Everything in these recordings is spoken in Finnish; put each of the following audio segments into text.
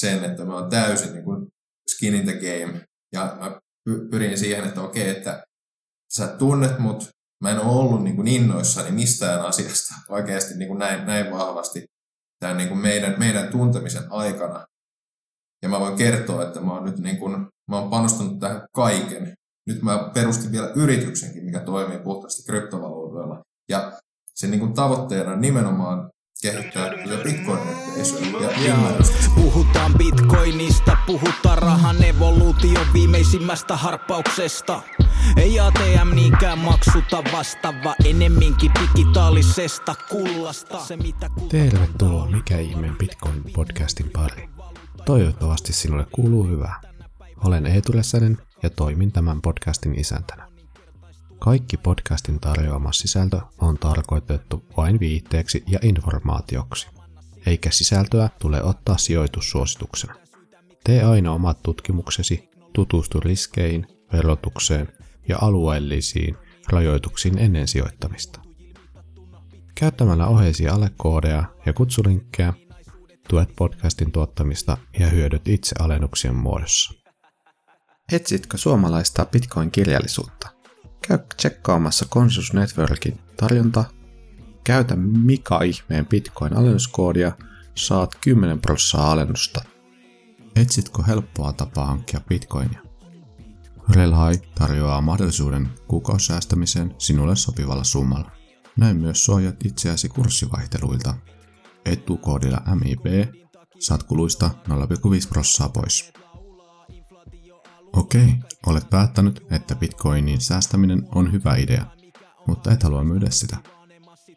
sen, että mä oon täysin niin kuin skin in the game. Ja mä pyrin siihen, että okei, että sä tunnet mut, mä en ole ollut niin kuin innoissani mistään asiasta oikeasti niin kuin näin, näin vahvasti tämän niin kuin meidän, meidän tuntemisen aikana. Ja mä voin kertoa, että mä oon nyt niin kuin, mä oon panostanut tähän kaiken. Nyt mä perustin vielä yrityksenkin, mikä toimii puhtaasti kryptovaluutoilla. Ja sen niin kuin tavoitteena on nimenomaan kehittää bitcoin-yhteisöä ja Puhutaan bitcoinista, puhutaan rahan evoluution viimeisimmästä harppauksesta. Ei ATM niinkään maksuta vastaava, enemminkin digitaalisesta kullasta. Se, mitä Tervetuloa Mikä ihmeen Bitcoin-podcastin pariin. Toivottavasti sinulle kuuluu hyvää. Olen Eetu ja toimin tämän podcastin isäntänä. Kaikki podcastin tarjoama sisältö on tarkoitettu vain viitteeksi ja informaatioksi, eikä sisältöä tule ottaa sijoitussuosituksena. Tee aina omat tutkimuksesi, tutustu riskeihin, verotukseen ja alueellisiin rajoituksiin ennen sijoittamista. Käyttämällä oheisia alekoodeja ja kutsulinkkejä tuet podcastin tuottamista ja hyödyt itse alennuksien muodossa. Etsitkö suomalaista Bitcoin-kirjallisuutta? Käy tsekkaamassa Consus Networkin tarjonta. Käytä Mika ihmeen Bitcoin-alennuskoodia, saat 10 prosenttia alennusta. Etsitkö helppoa tapaa hankkia Bitcoinia? Relhai tarjoaa mahdollisuuden kuukausisäästämiseen sinulle sopivalla summalla. Näin myös suojat itseäsi kurssivaihteluilta. Etukoodilla MIB saat kuluista 0,5 prossaa pois. Okei, olet päättänyt, että bitcoinin säästäminen on hyvä idea, mutta et halua myydä sitä.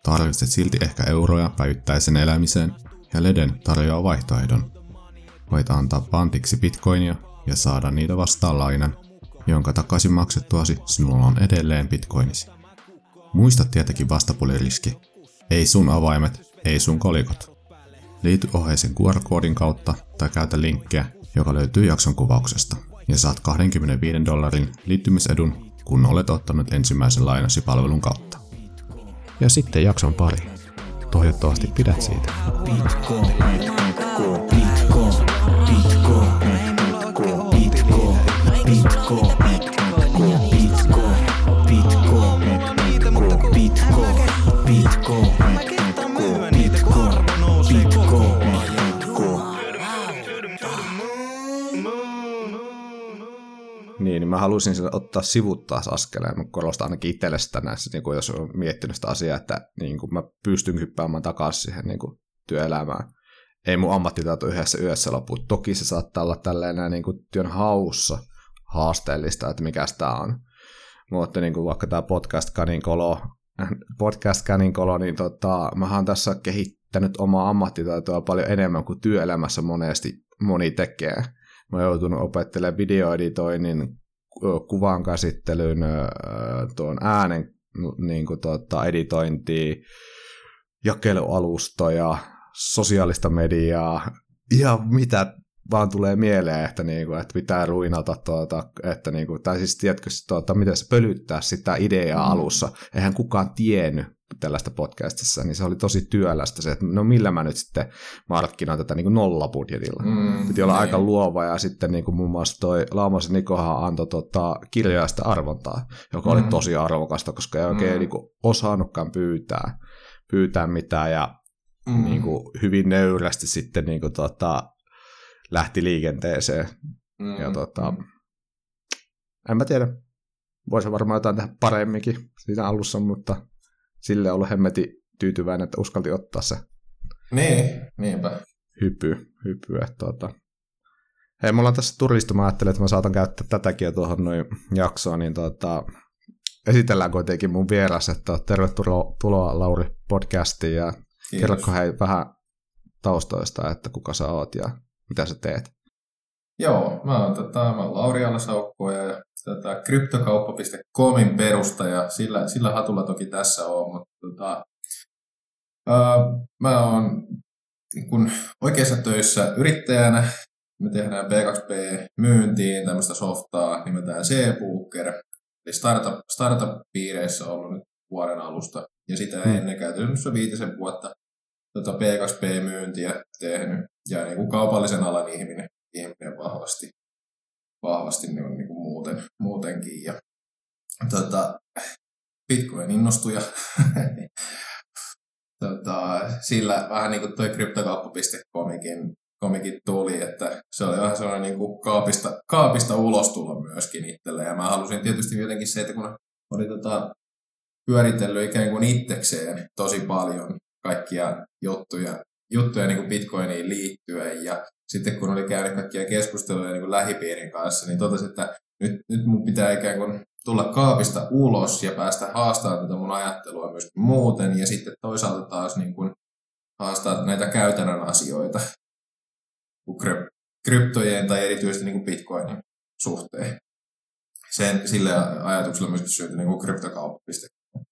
Tarvitset silti ehkä euroja päivittäisen elämiseen, ja Leden tarjoaa vaihtoehdon. Voit antaa pantiksi bitcoinia ja saada niitä vastaan lainan, jonka takaisin maksettuasi sinulla on edelleen bitcoinisi. Muista tietenkin vastapuliriski. Ei sun avaimet, ei sun kolikot. Liity oheisen QR-koodin kautta tai käytä linkkiä, joka löytyy jakson kuvauksesta ja saat 25 dollarin liittymisedun, kun olet ottanut ensimmäisen lainasi palvelun kautta. Ja sitten jakson pari. Toivottavasti pidät siitä. Bitcoin, Bitcoin, Bitcoin, Bitcoin, Bitcoin, Bitcoin, Bitcoin. Mä haluaisin ottaa sivut taas askeleen. Mä korostan ainakin itselle sitä näissä, niin kuin jos on miettinyt sitä asiaa, että niin kuin mä pystyn hyppäämään takaisin siihen niin kuin työelämään. Ei mun ammattitaito yhdessä yössä lopu. Toki se saattaa olla tälleen niin kuin työn haussa haasteellista, että mikä sitä on. Mutta niin kuin vaikka tämä podcast Kaninkolo, podcast Kaninkolo, niin tota, mä oon tässä kehittänyt omaa ammattitaitoa paljon enemmän kuin työelämässä monesti moni tekee mä oon joutunut opettelemaan videoeditoinnin, kuvan käsittelyn, tuon äänen niin kuin, tuota, editointia, jakelualustoja, sosiaalista mediaa, ihan mitä vaan tulee mieleen, että, niinku, että pitää ruinata, tuota, että niinku, tai siis tiedätkö, tuota, miten se pölyttää sitä ideaa mm. alussa. Eihän kukaan tiennyt, tällaista podcastissa, niin se oli tosi työlästä se, että no millä mä nyt sitten markkinoin tätä niin kuin nollabudjetilla. Mm, Piti olla niin. aika luova ja sitten niin kuin muun muassa toi Laumasen Nikohan antoi tota, kirjaista arvontaa, joka mm. oli tosi arvokasta, koska ei oikein mm. niin kuin osannutkaan pyytää, pyytää mitään ja mm. niin kuin hyvin nöyrästi sitten niin kuin, tota, lähti liikenteeseen. Mm. Ja tota, en mä tiedä, voisi varmaan jotain tehdä paremminkin siinä alussa, mutta sille ollut hemmeti tyytyväinen, että uskalti ottaa se niin, niinpä. hypy. hypy että tuota. Hei, mulla on tässä turista, mä ajattelin, että mä saatan käyttää tätäkin jo tuohon noin jaksoon, niin tuota, esitellään kuitenkin mun vieras, että tervetuloa Lauri podcastiin ja kerrotko hei vähän taustoista, että kuka sä oot ja mitä sä teet? Joo, mä oon, tota, mä oon Lauri Alasaukko ja tota, kryptokauppa.comin perustaja. Sillä, sillä hatulla toki tässä on, mutta tota, ää, mä oon niin kun oikeassa töissä yrittäjänä. Me tehdään B2B-myyntiin tämmöistä softaa nimeltään C-Booker. Eli startup, startup-piireissä on ollut nyt vuoden alusta. Ja sitä hmm. ennen käytännössä viitisen vuotta tota B2B-myyntiä. tehnyt. Ja niin kuin kaupallisen alan ihminen, ihminen vahvasti, vahvasti niin niin kuin muuten, muutenkin. Ja, tota, Bitcoin innostuja. tota, sillä vähän niin kuin toi kryptokauppa.comikin komikin tuli, että se oli vähän sellainen niin kuin kaapista, kaapista ulostulo myöskin itselle. Ja mä halusin tietysti jotenkin se, että kun oli tota, pyöritellyt ikään kuin itsekseen tosi paljon kaikkia juttuja, juttuja niin kuin Bitcoiniin liittyen ja sitten kun oli käynyt kaikkia keskusteluja niin lähipiirin kanssa, niin totesin, että nyt, nyt mun pitää ikään kuin tulla kaapista ulos ja päästä haastamaan tätä mun ajattelua myös muuten ja sitten toisaalta taas niin kuin haastaa näitä käytännön asioita kryptojen tai erityisesti niin kuin Bitcoinin suhteen. Sen, sille ajatuksella myös syntyi niin kryptokauppa.com.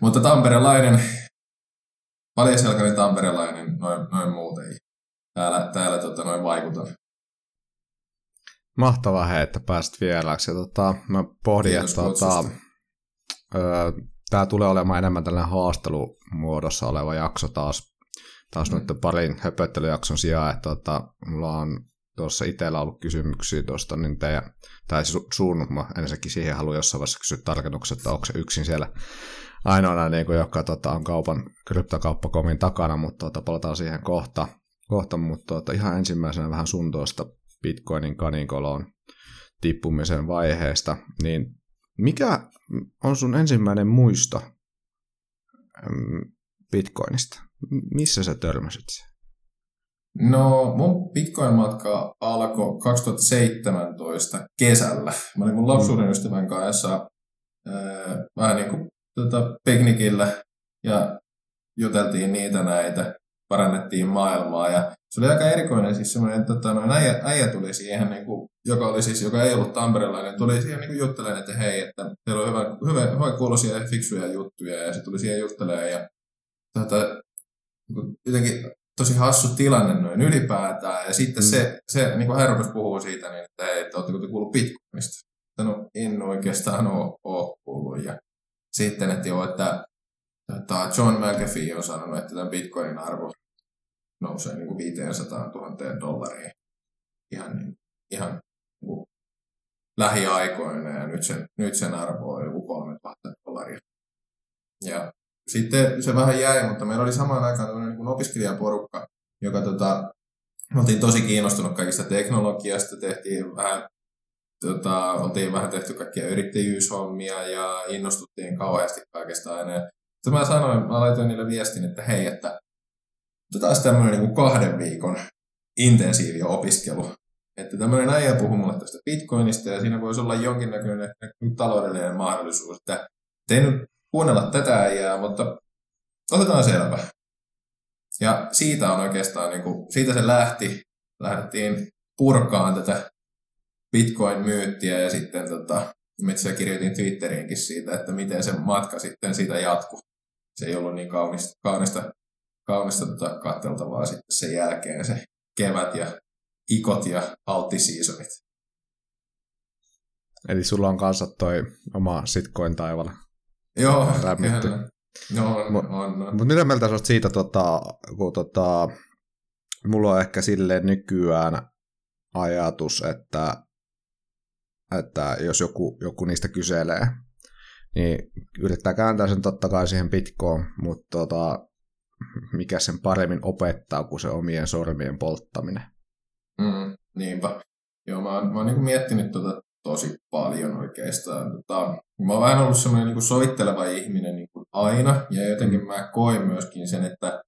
Mutta tamperelainen, paljasjalkainen tamperelainen, noin, noin muuten. Täällä, täällä tota, noin vaikutan. Mahtavaa he, että pääsit vieraaksi. Ja, tota, mä pohdin, Kiitos että tota, tämä tulee olemaan enemmän tällainen haastelumuodossa oleva jakso taas, taas mm. nyt parin höpöttelyjakson sijaan, että tota, mulla on tuossa itsellä ollut kysymyksiä tuosta, niin teidän, tai sun, mä ensinnäkin siihen haluan jossain vaiheessa kysyä tarkennukset, että onko se yksin siellä ainoana, niin kuin, joka tota, on kaupan kryptokauppakomin takana, mutta tota, palataan siihen kohta, kohta mutta tota, ihan ensimmäisenä vähän sun tuosta Bitcoinin kaninkoloon tippumisen vaiheesta, niin mikä on sun ensimmäinen muisto Bitcoinista? Missä sä törmäsit se? No mun Bitcoin-matka alkoi 2017 kesällä. Mä olin mun lapsuuden ystävän kanssa ää, vähän niin kuin tota, piknikillä ja juteltiin niitä näitä, parannettiin maailmaa ja se oli aika erikoinen, siis semmoinen, tota, no, äijä, äijä, tuli siihen, niin kuin, joka, oli siis, joka ei ollut tamperelainen, tuli siihen niin juttelemaan, että hei, että teillä on hyvä, hyvä, hyvä kuulosia ja fiksuja juttuja, ja se tuli siihen juttelemaan, ja tota, niin jotenkin tosi hassu tilanne noin ylipäätään, ja sitten mm. se, se niin kuin hän rupesi puhua siitä, niin, että hei, että oletteko te kuullut Bitcoinista? No en oikeastaan ole, ole kuullut, ja sitten, että joo, että tota, John McAfee on sanonut, että tämän Bitcoinin arvo nousee niin kuin 500 000 dollariin ihan, niin, ihan niin lähiaikoina ja nyt sen, nyt sen arvo on joku 3000 dollaria. Ja sitten se vähän jäi, mutta meillä oli samaan aikaan niin kuin opiskelijaporukka, joka tota, oltiin tosi kiinnostunut kaikista teknologiasta, tehtiin vähän, tota, oltiin vähän tehty kaikkia yrittäjyyshommia ja innostuttiin kauheasti kaikesta aina. Sitten mä sanoin, mä laitoin niille viestin, että hei, että taas tämmöinen niin kahden viikon intensiivi opiskelu. Että tämmöinen äijä puhuu mulle tästä bitcoinista ja siinä voisi olla jonkinnäköinen taloudellinen mahdollisuus, että te nyt kuunnella tätä äijää, mutta otetaan selvä. Ja siitä on oikeastaan, niin kuin, siitä se lähti, lähdettiin purkaan tätä Bitcoin-myyttiä ja sitten tota, itse kirjoitin Twitteriinkin siitä, että miten se matka sitten siitä jatkuu. Se ei ollut niin kaunista, kaunista kaunista tota katteltavaa sitten sen jälkeen se kevät ja ikot ja altisiisonit. Eli sulla on kanssa toi oma sitcoin taival. Joo, kyllä. No, on, on, on. Mutta mitä mieltä sä siitä, tota, kun tota, mulla on ehkä sille nykyään ajatus, että, että jos joku, joku niistä kyselee, niin yrittää kääntää sen totta kai siihen pitkoon, mutta tota, mikä sen paremmin opettaa kuin se omien sormien polttaminen. Mm, niinpä. Joo, mä oon, mä oon niin miettinyt tota tosi paljon oikeastaan. Tota, mä oon vähän ollut semmoinen niin soitteleva ihminen niin kuin aina, ja jotenkin mä koin myöskin sen, että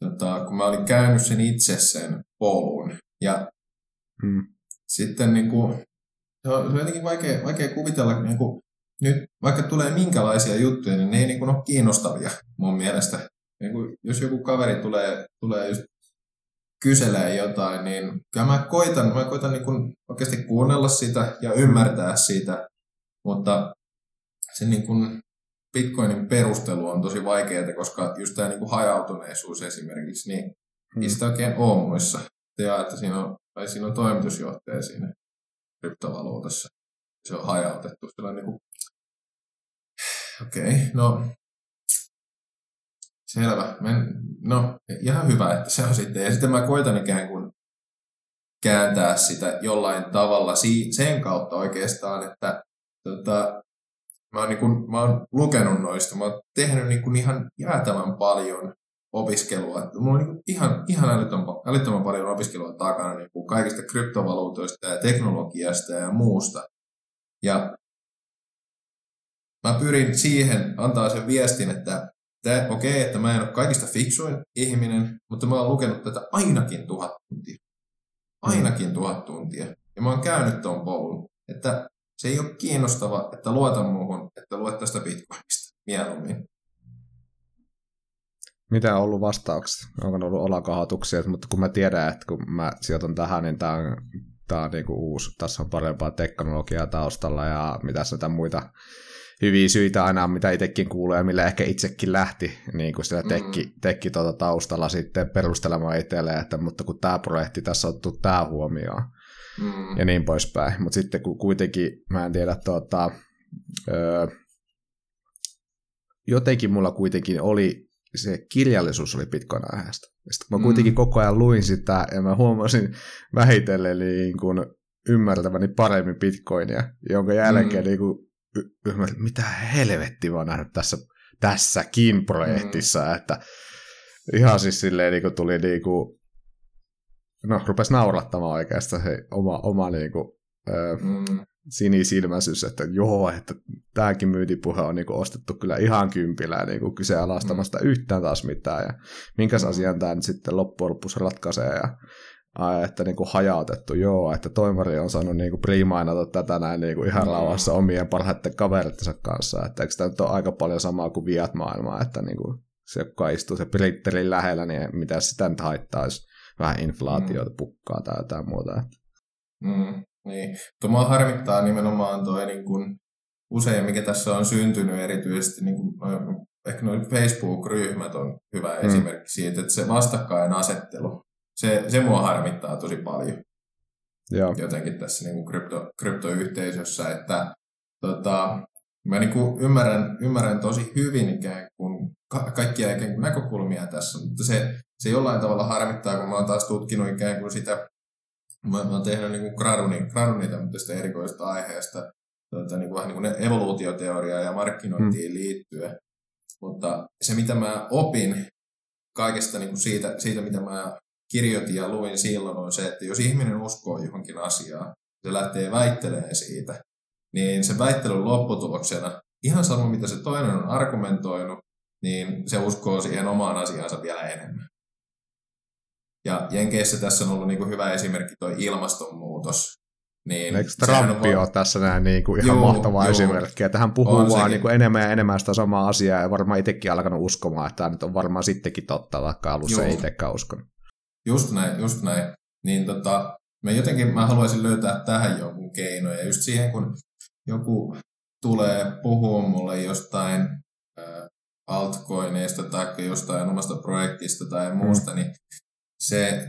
tota, kun mä olin käynyt sen itse sen polun, ja mm. sitten niin kuin, se on, se on jotenkin vaikea, vaikea kuvitella, niin kuin, nyt vaikka tulee minkälaisia juttuja, niin ne ei niin kuin ole kiinnostavia mun mielestä niin kuin, jos joku kaveri tulee, tulee just kyselee jotain, niin kyllä mä koitan, mä koitan niin kuin oikeasti kuunnella sitä ja ymmärtää sitä, mutta se niin kuin Bitcoinin perustelu on tosi vaikeaa, koska just tämä niin kuin hajautuneisuus esimerkiksi, niin hmm. ei sitä oikein ole muissa. Ja että siinä on, tai siinä on toimitusjohtaja siinä kryptovaluutassa. Se on hajautettu. On niin kuin... Okei, okay, no Selvä. No, ihan hyvä, että se on sitten. Ja sitten mä koitan ikään kuin kääntää sitä jollain tavalla sen kautta oikeastaan, että tota, mä, oon niin kuin, mä oon lukenut noista, mä oon tehnyt niin kuin ihan jäätävän paljon opiskelua. Mulla on niin ihan, ihan älyttömän, älyttömän paljon opiskelua takana niin kuin kaikista kryptovaluutoista ja teknologiasta ja muusta. Ja mä pyrin siihen antaa sen viestin, että okei, okay, että mä en ole kaikista fiksuin ihminen, mutta mä oon lukenut tätä ainakin tuhat tuntia. Ainakin tuhat tuntia. Ja mä oon käynyt tuon polun. Että se ei ole kiinnostava, että luota muuhun, että luet tästä bitcoinista mieluummin. Mitä on ollut vastauksia? Onko ollut olakahoituksia? Mutta kun mä tiedän, että kun mä sijoitan tähän, niin tämä on, tää on niinku uusi. Tässä on parempaa teknologiaa taustalla ja mitä näitä muita hyviä syitä aina, mitä itsekin kuuluu ja millä ehkä itsekin lähti niin kuin sitä tekki, mm. tekki tuota taustalla sitten perustelemaan itselleen, että mutta kun tämä projekti tässä on otettu tämä huomioon mm. ja niin poispäin. Mutta sitten kun kuitenkin, mä en tiedä, tuota, öö, jotenkin mulla kuitenkin oli se kirjallisuus oli Bitcoin aiheesta. Sitten mä kuitenkin mm. koko ajan luin sitä ja mä huomasin vähitellen niin kuin ymmärtäväni paremmin Bitcoinia, jonka jälkeen mm. niin kuin y- ymmärrän, mitä helvetti mä nähnyt tässä, tässäkin projektissa, mm. että ihan siis silleen niin kuin tuli niin kuin, no rupesi naurattamaan oikeastaan se oma, oma niin kuin, ö, mm. sinisilmäisyys, että joo, että tämäkin myyntipuhe on niin kuin ostettu kyllä ihan kympillä niin kuin kyseenalaistamasta mm. yhtään taas mitään ja minkäs mm. asian tämä nyt sitten loppujen lopuksi ratkaisee ja että niin kuin hajautettu, joo, että toimari on saanut niin kuin priimainata tätä näin niin kuin ihan mm. rauhassa omien parhaiten kaverittensa kanssa, että eikö tämä nyt ole aika paljon samaa kuin viat maailmaa, että niin kuin se, joka istuu se printerin lähellä, niin mitä sitä nyt haittaisi, vähän inflaatiota mm. pukkaa tai jotain muuta. Mm, niin, tuo harmittaa nimenomaan tuo niin kuin usein, mikä tässä on syntynyt erityisesti, niin kuin, ehkä noin Facebook-ryhmät on hyvä mm. esimerkki siitä, että se vastakkainasettelu se, se mua harmittaa tosi paljon. Joo. Jotenkin tässä niin kuin krypto, kryptoyhteisössä, että tota, mä niin kuin ymmärrän, ymmärrän tosi hyvin ikään kuin ka- kaikkia ikään kuin näkökulmia tässä, mutta se, se jollain tavalla harmittaa, kun mä oon taas tutkinut ikään kuin sitä, mä, mä oon tehnyt niin kuin graduni, graduni tämmöistä erikoista aiheesta, tota, niin kuin vähän niin kuin evoluutioteoriaa ja markkinointiin mm. liittyen. Mutta se, mitä mä opin kaikesta niin kuin siitä, siitä, mitä mä kirjoitin ja luin silloin on se, että jos ihminen uskoo johonkin asiaan, se lähtee väittelemään siitä, niin se väittelyn lopputuloksena, ihan sama mitä se toinen on argumentoinut, niin se uskoo siihen omaan asiansa vielä enemmän. Ja Jenkeissä tässä on ollut niin kuin hyvä esimerkki tuo ilmastonmuutos. Niin Eikö Trumpi ole tässä näin niin kuin ihan joo, mahtava joo, esimerkki, että hän puhuu vaan niin kuin enemmän ja enemmän sitä samaa asiaa ja varmaan itsekin alkanut uskomaan, että tämä nyt on varmaan sittenkin totta, vaikka alussa ei itsekään uskonut. Just näin, just näin. Niin tota, mä jotenkin mä haluaisin löytää tähän jonkun keinoja. Just siihen, kun joku tulee puhua mulle jostain äh, altcoineista tai jostain omasta projektista tai muusta, mm. niin se,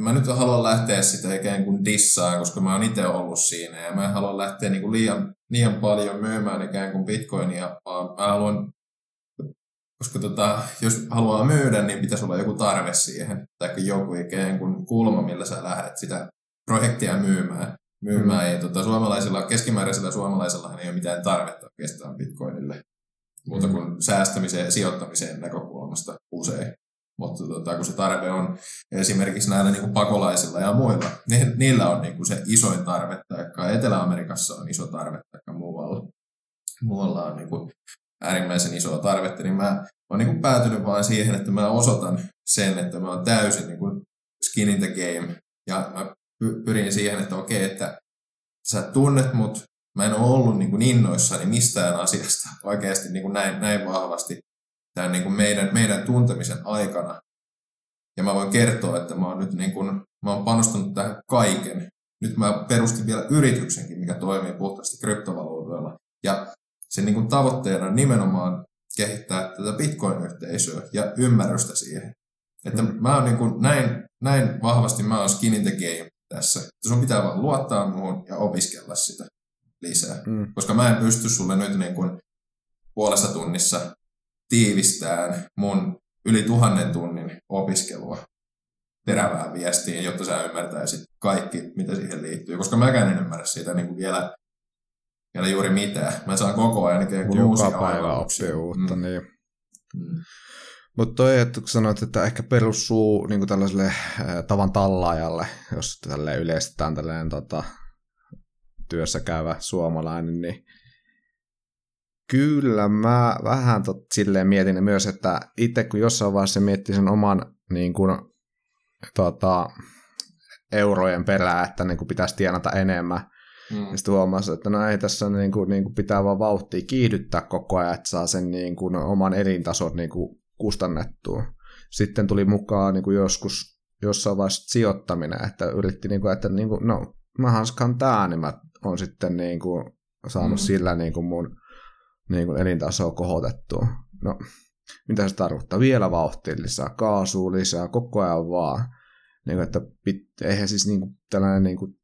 mä nyt haluan lähteä sitä ikään kuin dissaan, koska mä oon itse ollut siinä ja mä en halua lähteä niin kuin liian, liian paljon myymään ikään kuin bitcoinia, vaan mä haluan koska tota, jos haluaa myydä, niin pitäisi olla joku tarve siihen, tai joku ikään kuin kulma, millä sä lähdet sitä projektia myymään. myymään. Mm. Ja tota, suomalaisilla, keskimääräisellä suomalaisella ei ole mitään tarvetta oikeastaan bitcoinille, muuta mm. kuin säästämiseen ja sijoittamiseen näkökulmasta usein. Mutta tota, kun se tarve on esimerkiksi näillä niin kuin pakolaisilla ja muilla, niin niillä on niin kuin se isoin tarve, tai Etelä-Amerikassa on iso tarve, tai muualla, muualla on niin kuin äärimmäisen isoa tarvetta, niin mä oon niin kuin päätynyt vain siihen, että mä osoitan sen, että mä oon täysin niin kuin skin in the game. Ja mä pyrin siihen, että okei, että sä tunnet mut, mä en ole ollut niin kuin innoissani mistään asiasta oikeasti niin kuin näin, näin vahvasti tämän niin kuin meidän, meidän tuntemisen aikana. Ja mä voin kertoa, että mä oon nyt niin kuin, mä oon panostanut tähän kaiken. Nyt mä perustin vielä yrityksenkin, mikä toimii puhtaasti kryptovaluutoilla. Ja sen niin kuin tavoitteena on nimenomaan kehittää tätä Bitcoin-yhteisöä ja ymmärrystä siihen. Että mm. mä oon niin kuin näin, näin vahvasti, mä oon skin in the game tässä. Sun pitää vaan luottaa muuhun ja opiskella sitä lisää. Mm. Koska mä en pysty sulle nyt niin kuin puolessa tunnissa tiivistään mun yli tuhannen tunnin opiskelua terävään viestiin, jotta sä ymmärtäisit kaikki, mitä siihen liittyy. Koska mäkään en ymmärrä siitä niin kuin vielä, vielä juuri mitään. Mä saan koko ajan niin kuin uusia päivä oppii uutta, mm. niin. Mm. Mutta toi, että kun sanoit, että ehkä perustuu niin tällaiselle äh, tavan tallaajalle, jos tälle yleistetään tällainen tota, työssä käyvä suomalainen, niin kyllä mä vähän tot, silleen mietin myös, että itse kun jossain vaiheessa miettii sen oman niin kuin, tota, eurojen perää, että niin kuin pitäisi tienata enemmän, Mm. sitten huomasi, että no ei tässä niin kuin, niin kuin pitää vaan vauhtia kiihdyttää koko ajan, että saa sen niin kuin, oman elintason niin kuin, kustannettua. Sitten tuli mukaan niin kuin joskus jossain vaiheessa sijoittaminen, että yritti, niin kuin, että niin kuin, no, mä hanskan tää, niin mä oon sitten niin kuin, saanut mm. sillä niin kuin mun niin kuin elintasoa kohotettua. No, mitä se tarkoittaa? Vielä vauhtia lisää, kaasua lisää, koko ajan vaan. Niin kuin, että pit, eihän siis niin kuin, tällainen niin kuin,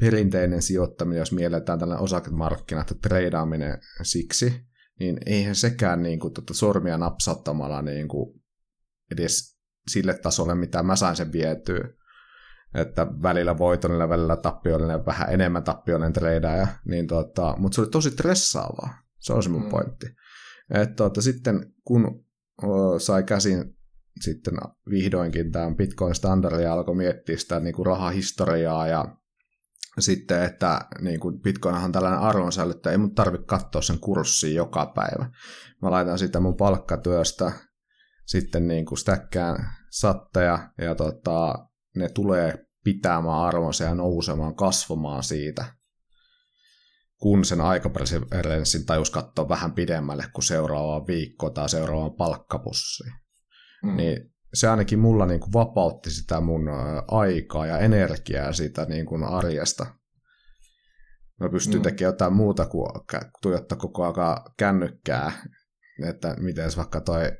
perinteinen sijoittaminen, jos mielletään tällainen osakemarkkina, että treidaaminen siksi, niin eihän sekään niin kuin, tuota, sormia napsauttamalla niin kuin, edes sille tasolle, mitä mä sain sen vietyä. Että välillä voitollinen, välillä tappiollinen, vähän enemmän tappiollinen treidaaja. Niin tota, mutta se oli tosi stressaavaa. Se on se mun mm. pointti. Että tota, sitten kun o, sai käsin sitten vihdoinkin tämän Bitcoin-standardi ja alkoi miettiä sitä niin kuin rahahistoriaa ja sitten, että niin kuin Bitcoinhan on tällainen arvonsäily, että ei mun tarvitse katsoa sen kurssia joka päivä. Mä laitan sitä mun palkkatyöstä sitten niin kuin stäkkään satteja ja tota, ne tulee pitämään arvonsa ja nousemaan, kasvamaan siitä, kun sen aikapresenssin tajus katsoa vähän pidemmälle kuin seuraava viikko tai seuraava palkkapussi. Mm. Niin se ainakin mulla niin kuin vapautti sitä mun aikaa ja energiaa siitä niin kuin arjesta. Mä pystyn mm. tekemään jotain muuta kuin tuijottaa koko ajan kännykkää, että miten vaikka toi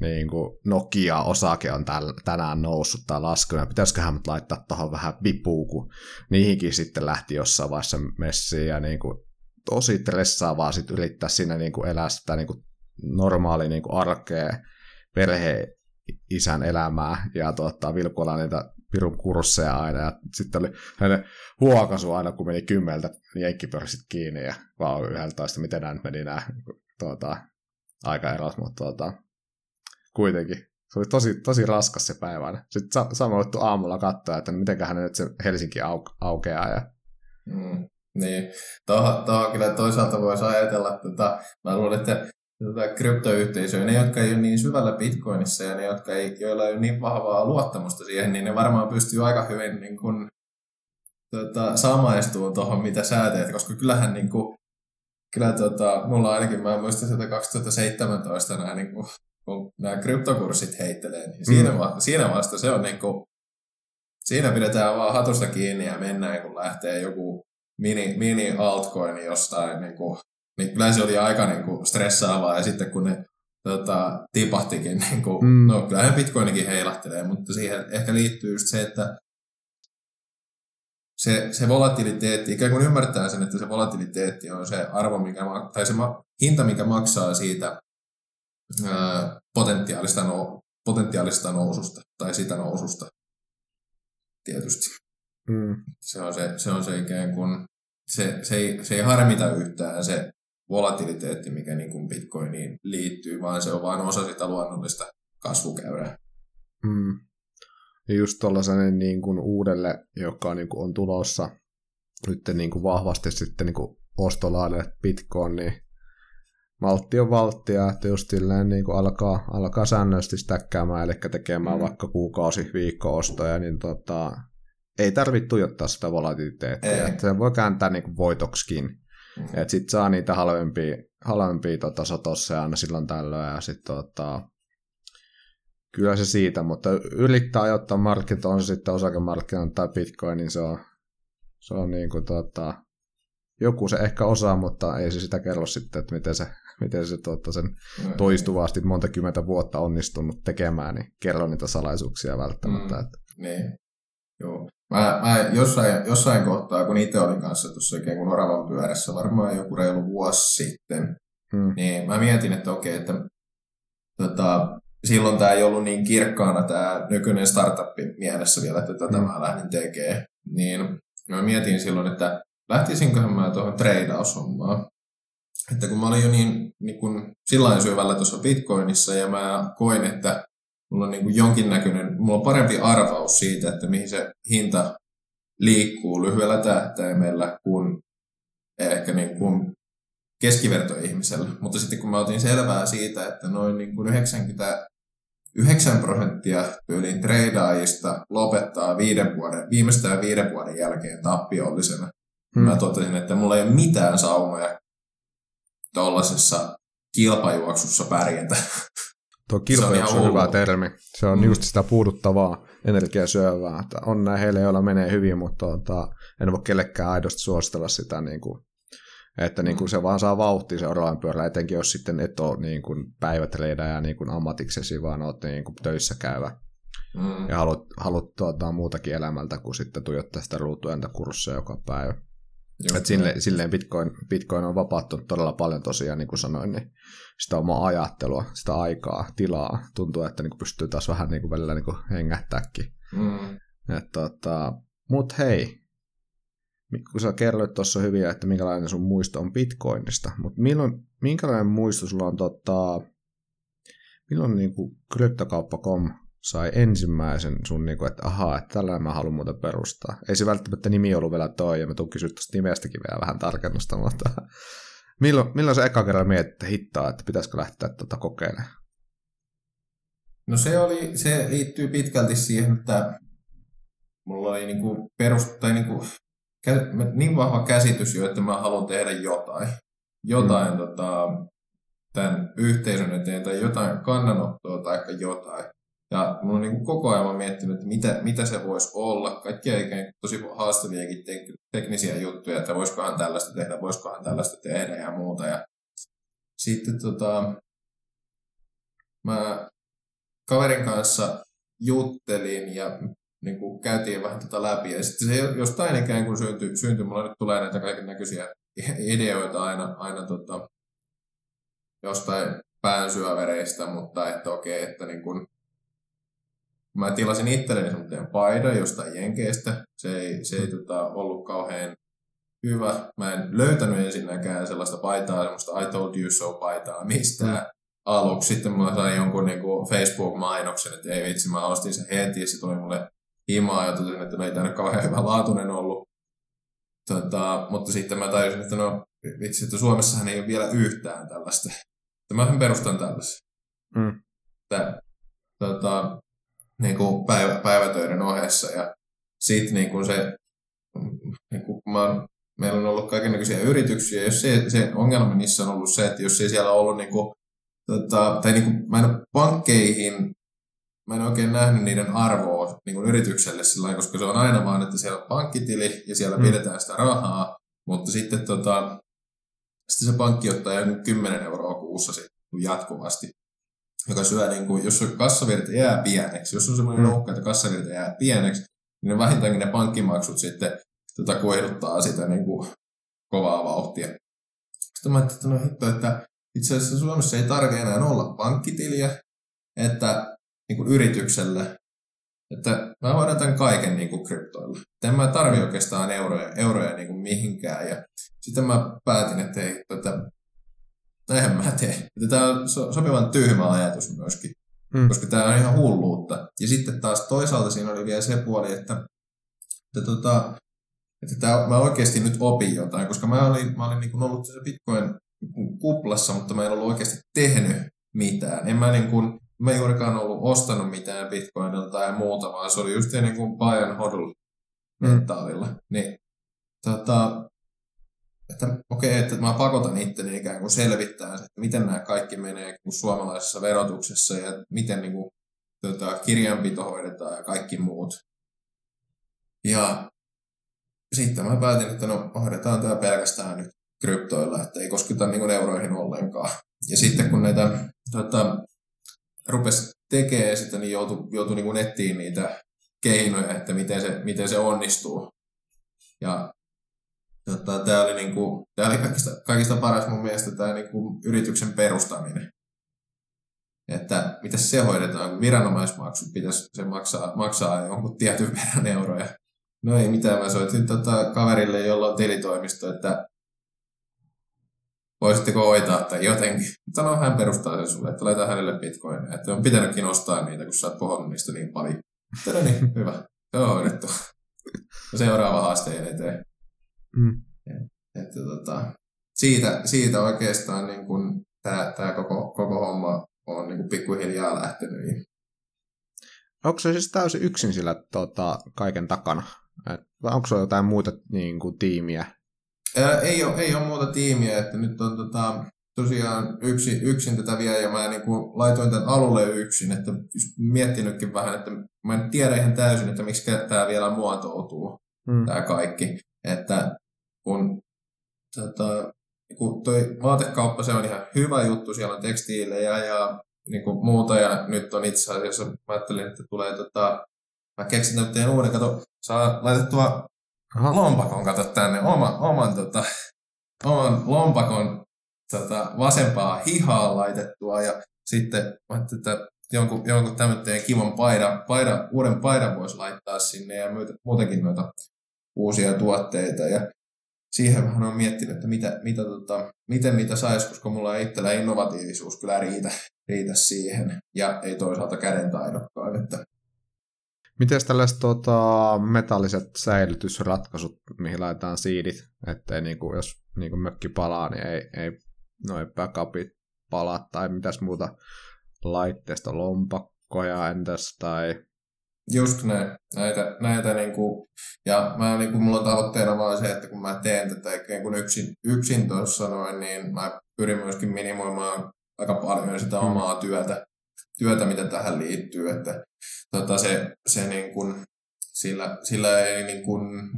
niin kuin Nokia-osake on täl, tänään noussut tai laskenut, pitäisiköhän mut laittaa tuohon vähän vipuun, kun niihinkin sitten lähti jossain vaiheessa messiin ja niin kuin, tosi stressaavaa sitten yrittää siinä niin kuin elää sitä niin kuin normaali niin kuin arkea, perhe isän elämää ja tuottaa vilkuilla niitä pirun kursseja aina. Ja sitten oli hänen huokasu aina, kun meni kymmeltä jenkkipörssit kiinni ja vaan yhdeltä miten nämä meni nämä tuota, aikaerot, mutta tuota, kuitenkin. Se oli tosi, tosi raskas se päivä. Sitten sa- sama juttu aamulla katsoa, että mitenköhän nyt se Helsinki au- aukeaa. Ja... Mm, niin, tuohon, tuohon kyllä toisaalta voisi ajatella, että tota, mä luulen, että tota, kryptoyhteisöä, ne jotka ei ole niin syvällä Bitcoinissa ja ne, jotka ei, joilla ei ole niin vahvaa luottamusta siihen, niin ne varmaan pystyy aika hyvin niin kun, tota, samaistumaan tuohon, mitä sä teet, koska kyllähän niin kun, kyllä tota, mulla ainakin, mä muistan sitä 2017 nämä, niin kun, kun nämä kryptokurssit heittelee, niin siinä, mm. va, siinä vasta se on niin kun, siinä pidetään vaan hatusta kiinni ja mennään, kun lähtee joku mini, mini altcoin jostain niin kuin niin kyllä se oli aika niin kuin stressaavaa, ja sitten kun ne tota, tipahtikin, niin kuin, mm. no kyllähän Bitcoinikin heilahtelee, mutta siihen ehkä liittyy just se, että se, se volatiliteetti, ikään kuin ymmärtää sen, että se volatiliteetti on se arvo, mikä, tai se hinta, mikä maksaa siitä ää, potentiaalista, no, potentiaalista noususta, tai sitä noususta, tietysti. Mm. Se, on se, se on se ikään kuin, se, se, ei, se ei harmita yhtään se volatiliteetti, mikä niin kuin Bitcoiniin liittyy, vaan se on vain osa sitä luonnollista kasvukäyrää. Mm. Ja just tuollaisen niin kuin uudelle, joka niin kuin on tulossa nyt niin kuin vahvasti sitten niin kuin ostolaille Bitcoin, niin maltti on valttia, että just silleen niin kuin alkaa, alkaa säännöllisesti stäkkäämään, eli tekemään mm. vaikka kuukausi, viikko-ostoja, niin tota, ei tarvitse tuijottaa sitä volatiliteettia. Että se voi kääntää niin kuin voitoksikin. Että sit saa niitä halvempia, halvempia tota, satossa aina silloin tällöin ja sit tota, kyllä se siitä, mutta yrittää ajoittaa markkinat, on se sitten osakemarkkinat tai bitcoin, niin se on, se on niin kuin, tota, joku se ehkä osaa, mutta ei se sitä kerro sitten, että miten se, miten se tota, sen mm. toistuvasti monta kymmentä vuotta onnistunut tekemään, niin kerro niitä salaisuuksia välttämättä. Mm, että. niin. Joo. Mä, mä jossain, jossain kohtaa, kun itse olin kanssa tuossa ikään kuin oravan pyörässä, varmaan joku reilu vuosi sitten, hmm. niin mä mietin, että okei, että tota, silloin tämä ei ollut niin kirkkaana tämä nykyinen startup mielessä vielä, että tätä mm. mä lähdin tekemään. Niin mä mietin silloin, että lähtisinköhän mä tuohon treidaushommaan. Että kun mä olin jo niin, niin kun sillä syvällä tuossa Bitcoinissa ja mä koin, että mulla on niin kuin jonkinnäköinen, mulla on parempi arvaus siitä, että mihin se hinta liikkuu lyhyellä tähtäimellä kuin ehkä niin kuin keskivertoihmisellä. Mutta sitten kun mä otin selvää siitä, että noin niin kuin 99 prosenttia tyyliin treidaajista lopettaa viiden vuoden, viimeistään viiden vuoden jälkeen tappiollisena, hmm. mä totesin, että mulla ei ole mitään saumoja tuollaisessa kilpajuoksussa pärjätä. Tuo kilpajuoksu on, on hyvä termi. Se on mm. just sitä puuduttavaa energiasyövää. Että on näin heille, joilla menee hyvin, mutta tuota, en voi kellekään aidosti suositella sitä, niin kuin, että niin kuin se vaan saa vauhtia seuraavan pyörällä, etenkin jos sitten et ole niin kuin päivätreidä ja niin kuin ammatiksesi, vaan olet niin kuin töissä käyvä. Mm. Ja haluat, haluat tuota, muutakin elämältä kuin sitten tuijottaa sitä ruutuenta kursseja joka päivä. Et silleen, silleen Bitcoin, Bitcoin on vapauttunut todella paljon tosiaan, niin kuin sanoin, niin sitä omaa ajattelua, sitä aikaa, tilaa. Tuntuu, että niin pystyy taas vähän niin kuin välillä niin kuin hengähtääkin. Mm. tota, Mutta hei, kun sä kerroit tuossa hyvin, että minkälainen sun muisto on Bitcoinista, mutta milloin, minkälainen muisto sulla on, tota, milloin niin kuin kryptokauppa.com sai ensimmäisen sun, niin kuin, että ahaa, että tällainen mä haluan muuten perustaa. Ei se välttämättä nimi ollut vielä toi, ja mä tuun kysyä tuosta nimestäkin vielä vähän tarkennusta, mutta milloin, milloin se eka kerran mietit, että hittaa, että pitäisikö lähteä tuota kokeilemaan? No se, oli, se liittyy pitkälti siihen, että mulla oli niinku perus, tai niinku, niin vahva käsitys jo, että mä haluan tehdä jotain. Jotain mm. tota, tämän yhteisön eteen tai jotain kannanottoa tai jotain. Ja mun on niin koko ajan miettinyt, että mitä, mitä se voisi olla. Kaikkia ikään kuin tosi haastaviakin tek- teknisiä juttuja, että voisikohan tällaista tehdä, voisikohan tällaista tehdä ja muuta. Ja sitten tota, mä kaverin kanssa juttelin ja niin kuin käytiin vähän tätä läpi. Ja sitten se jostain ikään kuin syntyi, syntyi mulla nyt tulee näitä kaiken näköisiä ideoita aina, aina tota, jostain päänsyövereistä, mutta että okei, että niin kuin, Mä tilasin itselleni semmoinen paidan jostain Jenkeistä. Se ei, se ei tota, ollut kauhean hyvä. Mä en löytänyt ensinnäkään sellaista paitaa, semmoista I told you so paitaa mistään. Mm. Aluksi sitten mä sain jonkun niin kuin Facebook-mainoksen, että ei vitsi, mä ostin sen heti ja se tuli mulle himaa ja totesin, että no ei tänne kauhean hyvä laatuinen ollut. Tota, mutta sitten mä tajusin, että no vitsi, että Suomessahan ei ole vielä yhtään tällaista. Että mä perustan tällaisen. Mm. Tota, niin kuin päivä, päivätöiden ohessa. Ja sitten niin kuin se, niin kuin mä oon, meillä on ollut kaikenlaisia yrityksiä, jos se, se ongelma niissä on ollut se, että jos ei siellä ollut niin kuin, tota, tai niin kuin, mä en ole pankkeihin, mä en oikein nähnyt niiden arvoa niin kuin yritykselle sillä koska se on aina vaan, että siellä on pankkitili ja siellä mm. pidetään sitä rahaa, mutta sitten, tota, sitten se pankki ottaa joku 10 euroa kuussa jatkuvasti joka syö, niin kuin, jos kassavirta jää pieneksi, jos on semmoinen mm. uhka, että kassavirta jää pieneksi, niin vähintäänkin ne pankkimaksut sitten tota, kohduttaa sitä niin kuin, kovaa vauhtia. Sitten mä ajattelin, että no hitto, että itse asiassa Suomessa ei tarvitse enää olla pankkitiliä, että niin kuin yritykselle, että mä hoidan tämän kaiken niin kuin kryptoilla. En mä tarvi oikeastaan euroja, euroja niin kuin mihinkään. Ja sitten mä päätin, että, ei, että Näinhän mä teen. Tämä on sopivan tyhmä ajatus myöskin, hmm. koska tämä on ihan hulluutta. Ja sitten taas toisaalta siinä oli vielä se puoli, että, että, tota, että tämä, mä oikeasti nyt opin jotain, koska mä olin, mä olin niin ollut Bitcoin kuplassa, mutta mä en ollut oikeasti tehnyt mitään. En mä, niin kuin, mä juurikaan ollut ostanut mitään Bitcoinilta tai muuta, vaan se oli just niin kuin buy and hodl mentaalilla. Hmm. Niin, tota, että okei, okay, että mä pakotan itteni ikään kuin selvittää, että miten nämä kaikki menee kuin suomalaisessa verotuksessa ja miten niin kuin, tota, kirjanpito hoidetaan ja kaikki muut. Ja sitten mä päätin, että no hoidetaan tämä pelkästään nyt kryptoilla, että ei kosketa niin kuin euroihin ollenkaan. Ja sitten kun näitä tota, rupesi tekemään sitä, niin joutui, joutui niin kuin nettiin niitä keinoja, että miten se, miten se onnistuu. Ja Tota, tämä oli, niinku, tää oli kaikista, kaikista paras mun mielestä tämä niinku, yrityksen perustaminen. että miten se hoidetaan, kun viranomaismaksut pitäisi se maksaa, maksaa jonkun tietyn verran euroja. No ei mitään, mä soitin tota kaverille, jolla on tilitoimisto, että voisitteko hoitaa tai jotenkin. Mutta no, hän perustaa sen sulle, että laita hänelle bitcoin. Että on pitänytkin ostaa niitä, kun sä oot pohonnut niistä niin paljon. Mutta no niin, hyvä. On hoidettu. Seuraava haasteen eteen. Mm. Että tota, siitä, siitä oikeastaan niin kun tämä, tämä koko, koko homma on niin pikkuhiljaa lähtenyt. Onko se siis täysin yksin sillä tota, kaiken takana? Et, vai onko se jotain muuta niin kuin, tiimiä? Ää, ei, ole, ei ole muuta tiimiä, että nyt on tota, tosiaan yksin, yksin tätä vielä ja mä niin kuin laitoin tämän alulle yksin, että miettinytkin vähän, että mä en tiedä ihan täysin, että miksi tämä vielä muotoutuu, hmm. tämä kaikki. Että kun tota, kun toi vaatekauppa, se on ihan hyvä juttu, siellä on tekstiilejä ja niin kuin muuta, ja nyt on itse asiassa, mä ajattelin, että tulee tota, mä keksin nyt uuden, kato, saa laitettua Aha. lompakon, kato tänne, oma, oman, tota, oman lompakon tota, vasempaa hihaa laitettua, ja sitten mä ajattelin, että jonkun, jonkun tämmöinen kivan paidan, paidan, uuden paidan voisi laittaa sinne, ja muutenkin noita uusia tuotteita, ja siihen vähän on miettinyt, että mitä, mitä tota, miten niitä saisi, koska mulla ei itsellä innovatiivisuus kyllä riitä, riitä siihen, ja ei toisaalta käden taidokkaan. Että... Miten tällaiset tota, metalliset säilytysratkaisut, mihin laitetaan siidit, ettei niinku, jos niinku mökki palaa, niin ei, ei noin backupit palaa, tai mitäs muuta laitteesta, lompakkoja entäs, tai Just näin. Näitä, näitä niin kuin, ja mä, niin kuin, mulla on tavoitteena vaan se, että kun mä teen tätä niin kuin yksin, yksin tuossa noin, niin mä pyrin myöskin minimoimaan aika paljon sitä mm. omaa työtä, työtä mitä tähän liittyy. Että tota, se, se niin kuin, sillä, sillä ei niin kuin,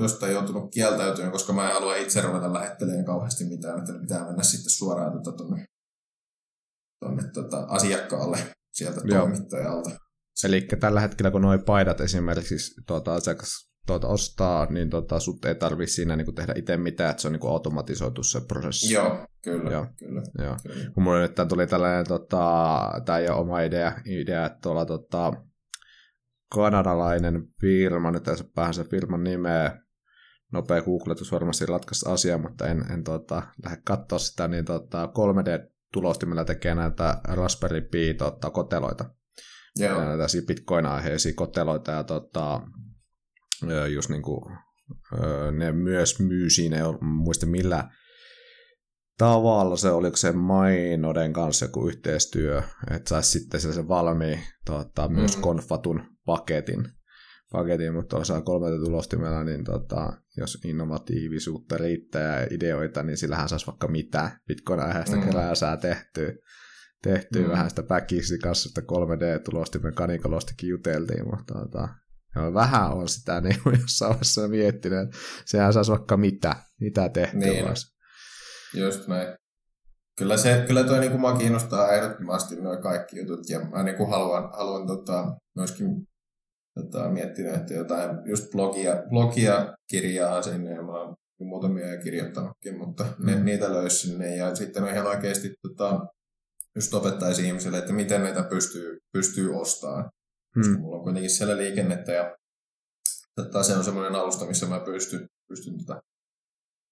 jostain joutunut kieltäytymään, koska mä en halua itse ruveta lähettelemään kauheasti mitään, että pitää mennä sitten suoraan tuota, tonne, tonne tota, asiakkaalle sieltä Joo. toimittajalta. Eli tällä hetkellä, kun nuo paidat esimerkiksi tuota, asiakas tuota, ostaa, niin tuota, sut ei tarvitse siinä niin kuin tehdä itse mitään, että se on niin kuin automatisoitu se prosessi. Joo, kyllä. Joo, kyllä, joo. kyllä. Kun mulle nyt tuli tällainen, tota, tämä ei ole oma idea, idea että tuolla tota, kanadalainen firma, nyt ei saa päähän se firman nimeä, nopea googletus varmasti ratkaisi asiaa, mutta en, en tota, lähde katsoa sitä, niin tota, 3D-tulostimella tekee näitä Raspberry Pi tota, koteloita. Joo. tällaisia bitcoin-aiheisia koteloita ja tota, just niin kuin, ne myös myy siinä, en muista millä tavalla se, oliko se Mainoden kanssa joku yhteistyö, että saisi sitten sen valmiin tota, myös mm. konfatun paketin, paketin mutta osaa kolmelta tulostimella, niin tota, jos innovatiivisuutta riittää ja ideoita, niin sillähän saisi vaikka mitä Bitcoin-aiheesta mm. kerää saa tehtyä tehtyä mm. vähän sitä backiksi kanssa, sitä 3D-tulostimen kanikolostikin juteltiin, mutta tota, ja vähän on sitä niin jossain vaiheessa miettinyt, että sehän saisi vaikka mitä, mitä tehtyä niin. Vois. Just näin. Kyllä, se, kyllä toi niin kuin mua kiinnostaa ehdottomasti nuo kaikki jutut, ja mä niin kuin haluan, haluan tota, myöskin tota, miettinyt, että jotain just blogia, blogia kirjaa sinne, ja mä oon muutamia kirjoittanutkin, mutta mm. ne, niitä löysi sinne, ja sitten on ihan oikeasti tota, just opettaisi ihmisille, että miten näitä pystyy, pystyy ostamaan. Hmm. mulla on kuitenkin siellä liikennettä ja että se on semmoinen alusta, missä mä pystyn, pystyn tota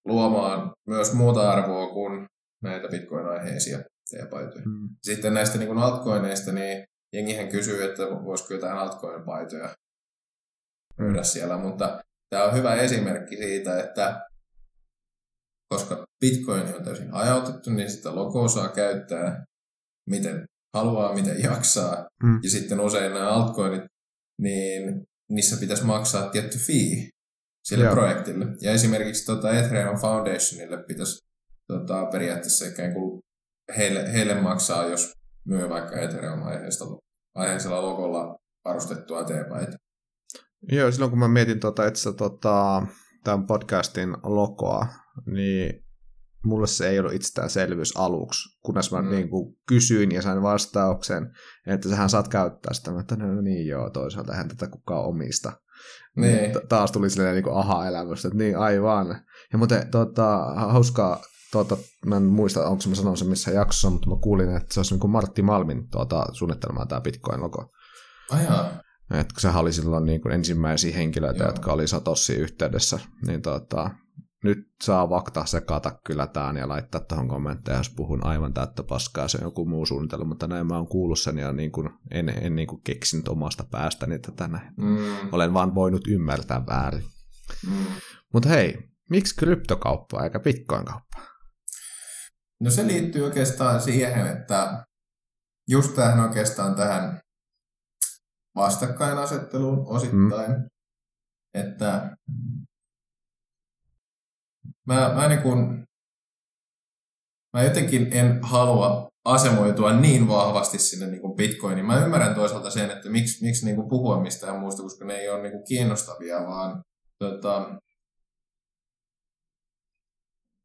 luomaan myös muuta arvoa kuin näitä bitcoin-aiheisia teepaitoja. Hmm. Sitten näistä niin altcoineista, niin jengihän kysyy, että voisiko jotain altcoin-paitoja myydä hmm. siellä, mutta tämä on hyvä esimerkki siitä, että koska bitcoin on täysin hajautettu, niin sitä logoa saa käyttää miten haluaa, miten jaksaa. Mm. Ja sitten usein nämä altcoinit, niin niissä pitäisi maksaa tietty fee sille Joo. projektille. Ja esimerkiksi tota Ethereum Foundationille pitäisi tota, periaatteessa ikään kuin heille, heille maksaa, jos myy vaikka Ethereum-aiheesta aiheisella logolla varustettua teepaita. Joo, silloin kun mä mietin tota, että tota, tämän podcastin logoa, niin mulle se ei ollut itsestäänselvyys aluksi, kunnes mä mm. niin kuin kysyin ja sain vastauksen, että sähän saat käyttää sitä. Mä että no niin joo, toisaalta hän tätä kukaan omista. Niin. niin taas tuli silleen niin aha-elämästä, että niin aivan. Ja muuten tota, hauskaa tuota, mä en muista, onko mä sanonut sen missä jaksossa, mutta mä kuulin, että se olisi niin kuin Martti Malmin tuota, suunnittelema tämä Bitcoin-logo. Ajaa. Että sehän oli silloin niin kuin ensimmäisiä henkilöitä, Joo. jotka oli Satossiin yhteydessä, niin tuota, nyt saa vakta sekata kyllä tämän ja laittaa tuohon kommentteja, jos puhun aivan täyttä paskaa, se on joku muu suunnitelma, mutta näin mä oon kuullut sen ja niin kuin, en, en niin kuin keksinyt omasta päästäni tätä näin. Mm, Olen vaan voinut ymmärtää väärin. mm. Mutta hei, miksi kryptokauppa eikä bitcoin-kauppa? No se liittyy oikeastaan siihen, että just tähän oikeastaan tähän vastakkainasetteluun osittain, mm. että mä, mä, niin kun, mä jotenkin en halua asemoitua niin vahvasti sinne niin kuin Bitcoiniin. Mä ymmärrän toisaalta sen, että miksi, miksi niin kuin puhua mistään muusta, koska ne ei ole niin kuin kiinnostavia, vaan tota,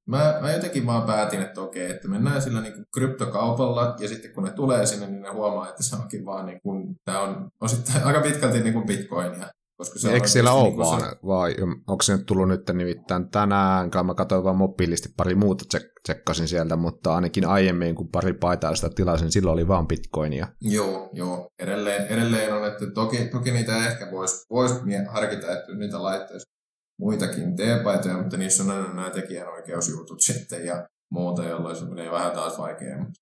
Mä, mä jotenkin vaan päätin, että okei, että mennään sillä niin kuin kryptokaupalla, ja sitten kun ne tulee sinne, niin ne huomaa, että se onkin vaan niin kuin, tää on osittain aika pitkälti niin kuin bitcoinia. Koska se on Eikö siellä ole niin vaan, vai onko se nyt tullut nyt nimittäin tänään, kai mä katsoin vaan mobiilisti pari muuta tsek- tsekkasin sieltä, mutta ainakin aiemmin, kun pari paitaa sitä tilasin, silloin oli vaan bitcoinia. Joo, joo. Edelleen, edelleen on, että toki, toki niitä ehkä voisi vois harkita, että niitä laittaisi muitakin teepaitoja, mutta niissä on aina nämä tekijänoikeusjutut sitten ja muuta, jolloin se menee vähän taas vaikeammin.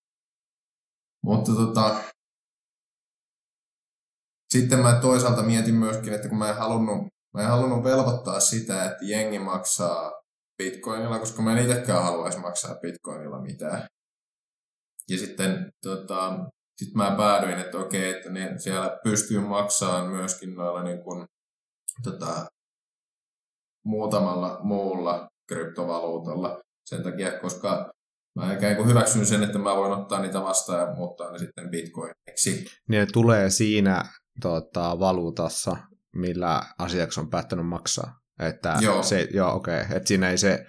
Mutta tota, sitten mä toisaalta mietin myöskin, että kun mä en halunnut, mä en halunnut velvoittaa sitä, että jengi maksaa bitcoinilla, koska mä en itsekään haluaisi maksaa bitcoinilla mitään. Ja sitten tota, sit mä päädyin, että okei, että ne siellä pystyy maksamaan myöskin noilla niin kuin, tota, muutamalla muulla kryptovaluutalla sen takia, koska mä ikään kuin hyväksyn sen, että mä voin ottaa niitä vastaan ja muuttaa ne sitten bitcoiniksi. Ne tulee siinä tota, valuutassa, millä asiakas on päättänyt maksaa. Että Joo. se, joo, okei. Okay. Että siinä ei se,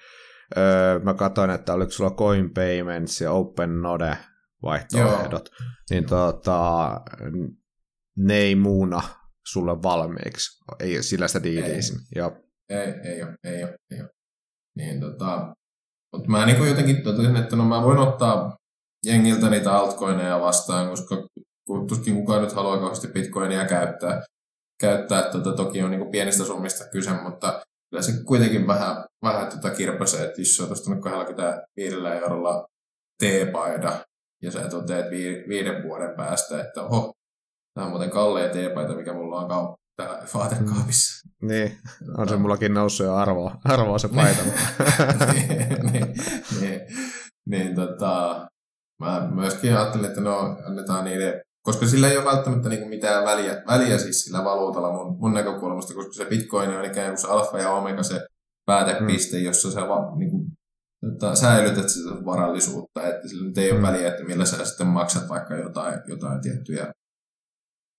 öö, mä katsoin, että oliko sulla Coin Payments ja OpenNode vaihtoehdot, joo. niin tota, ne ei muuna sulle valmiiksi. Ei sillä sitä diiliisin. Joo. Ei, ei ole, ei ole, ei ole. Niin, tota, mutta mä niin jotenkin totesin, että no mä voin ottaa jengiltä niitä altcoineja vastaan, koska ku- tuskin kukaan nyt haluaa kauheasti bitcoinia käyttää. käyttää tota, toki on niin pienistä summista kyse, mutta kyllä se kuitenkin vähän, vähän tota kirpasee, että jos sä oot ostanut 25 eurolla teepaida ja sä toteat vi- viiden vuoden päästä, että oho, tämä on muuten kalleja teepaita, mikä mulla on kaup- täällä vaatekaapissa. Niin, on se mullakin noussut jo arvoa, arvoa se paita. niin, niin, niin, niin tota, mä myöskin ajattelin, että no annetaan niiden, koska sillä ei ole välttämättä niinku mitään väliä, väliä siis sillä valuutalla mun, mun näkökulmasta, koska se bitcoin on ikään kuin se alfa ja omega se päätepiste, mm. jossa sä va, niinku, tota, säilytät sitä varallisuutta, että sillä nyt ei ole Mm. väliä, että millä sä sitten maksat vaikka jotain, jotain tiettyjä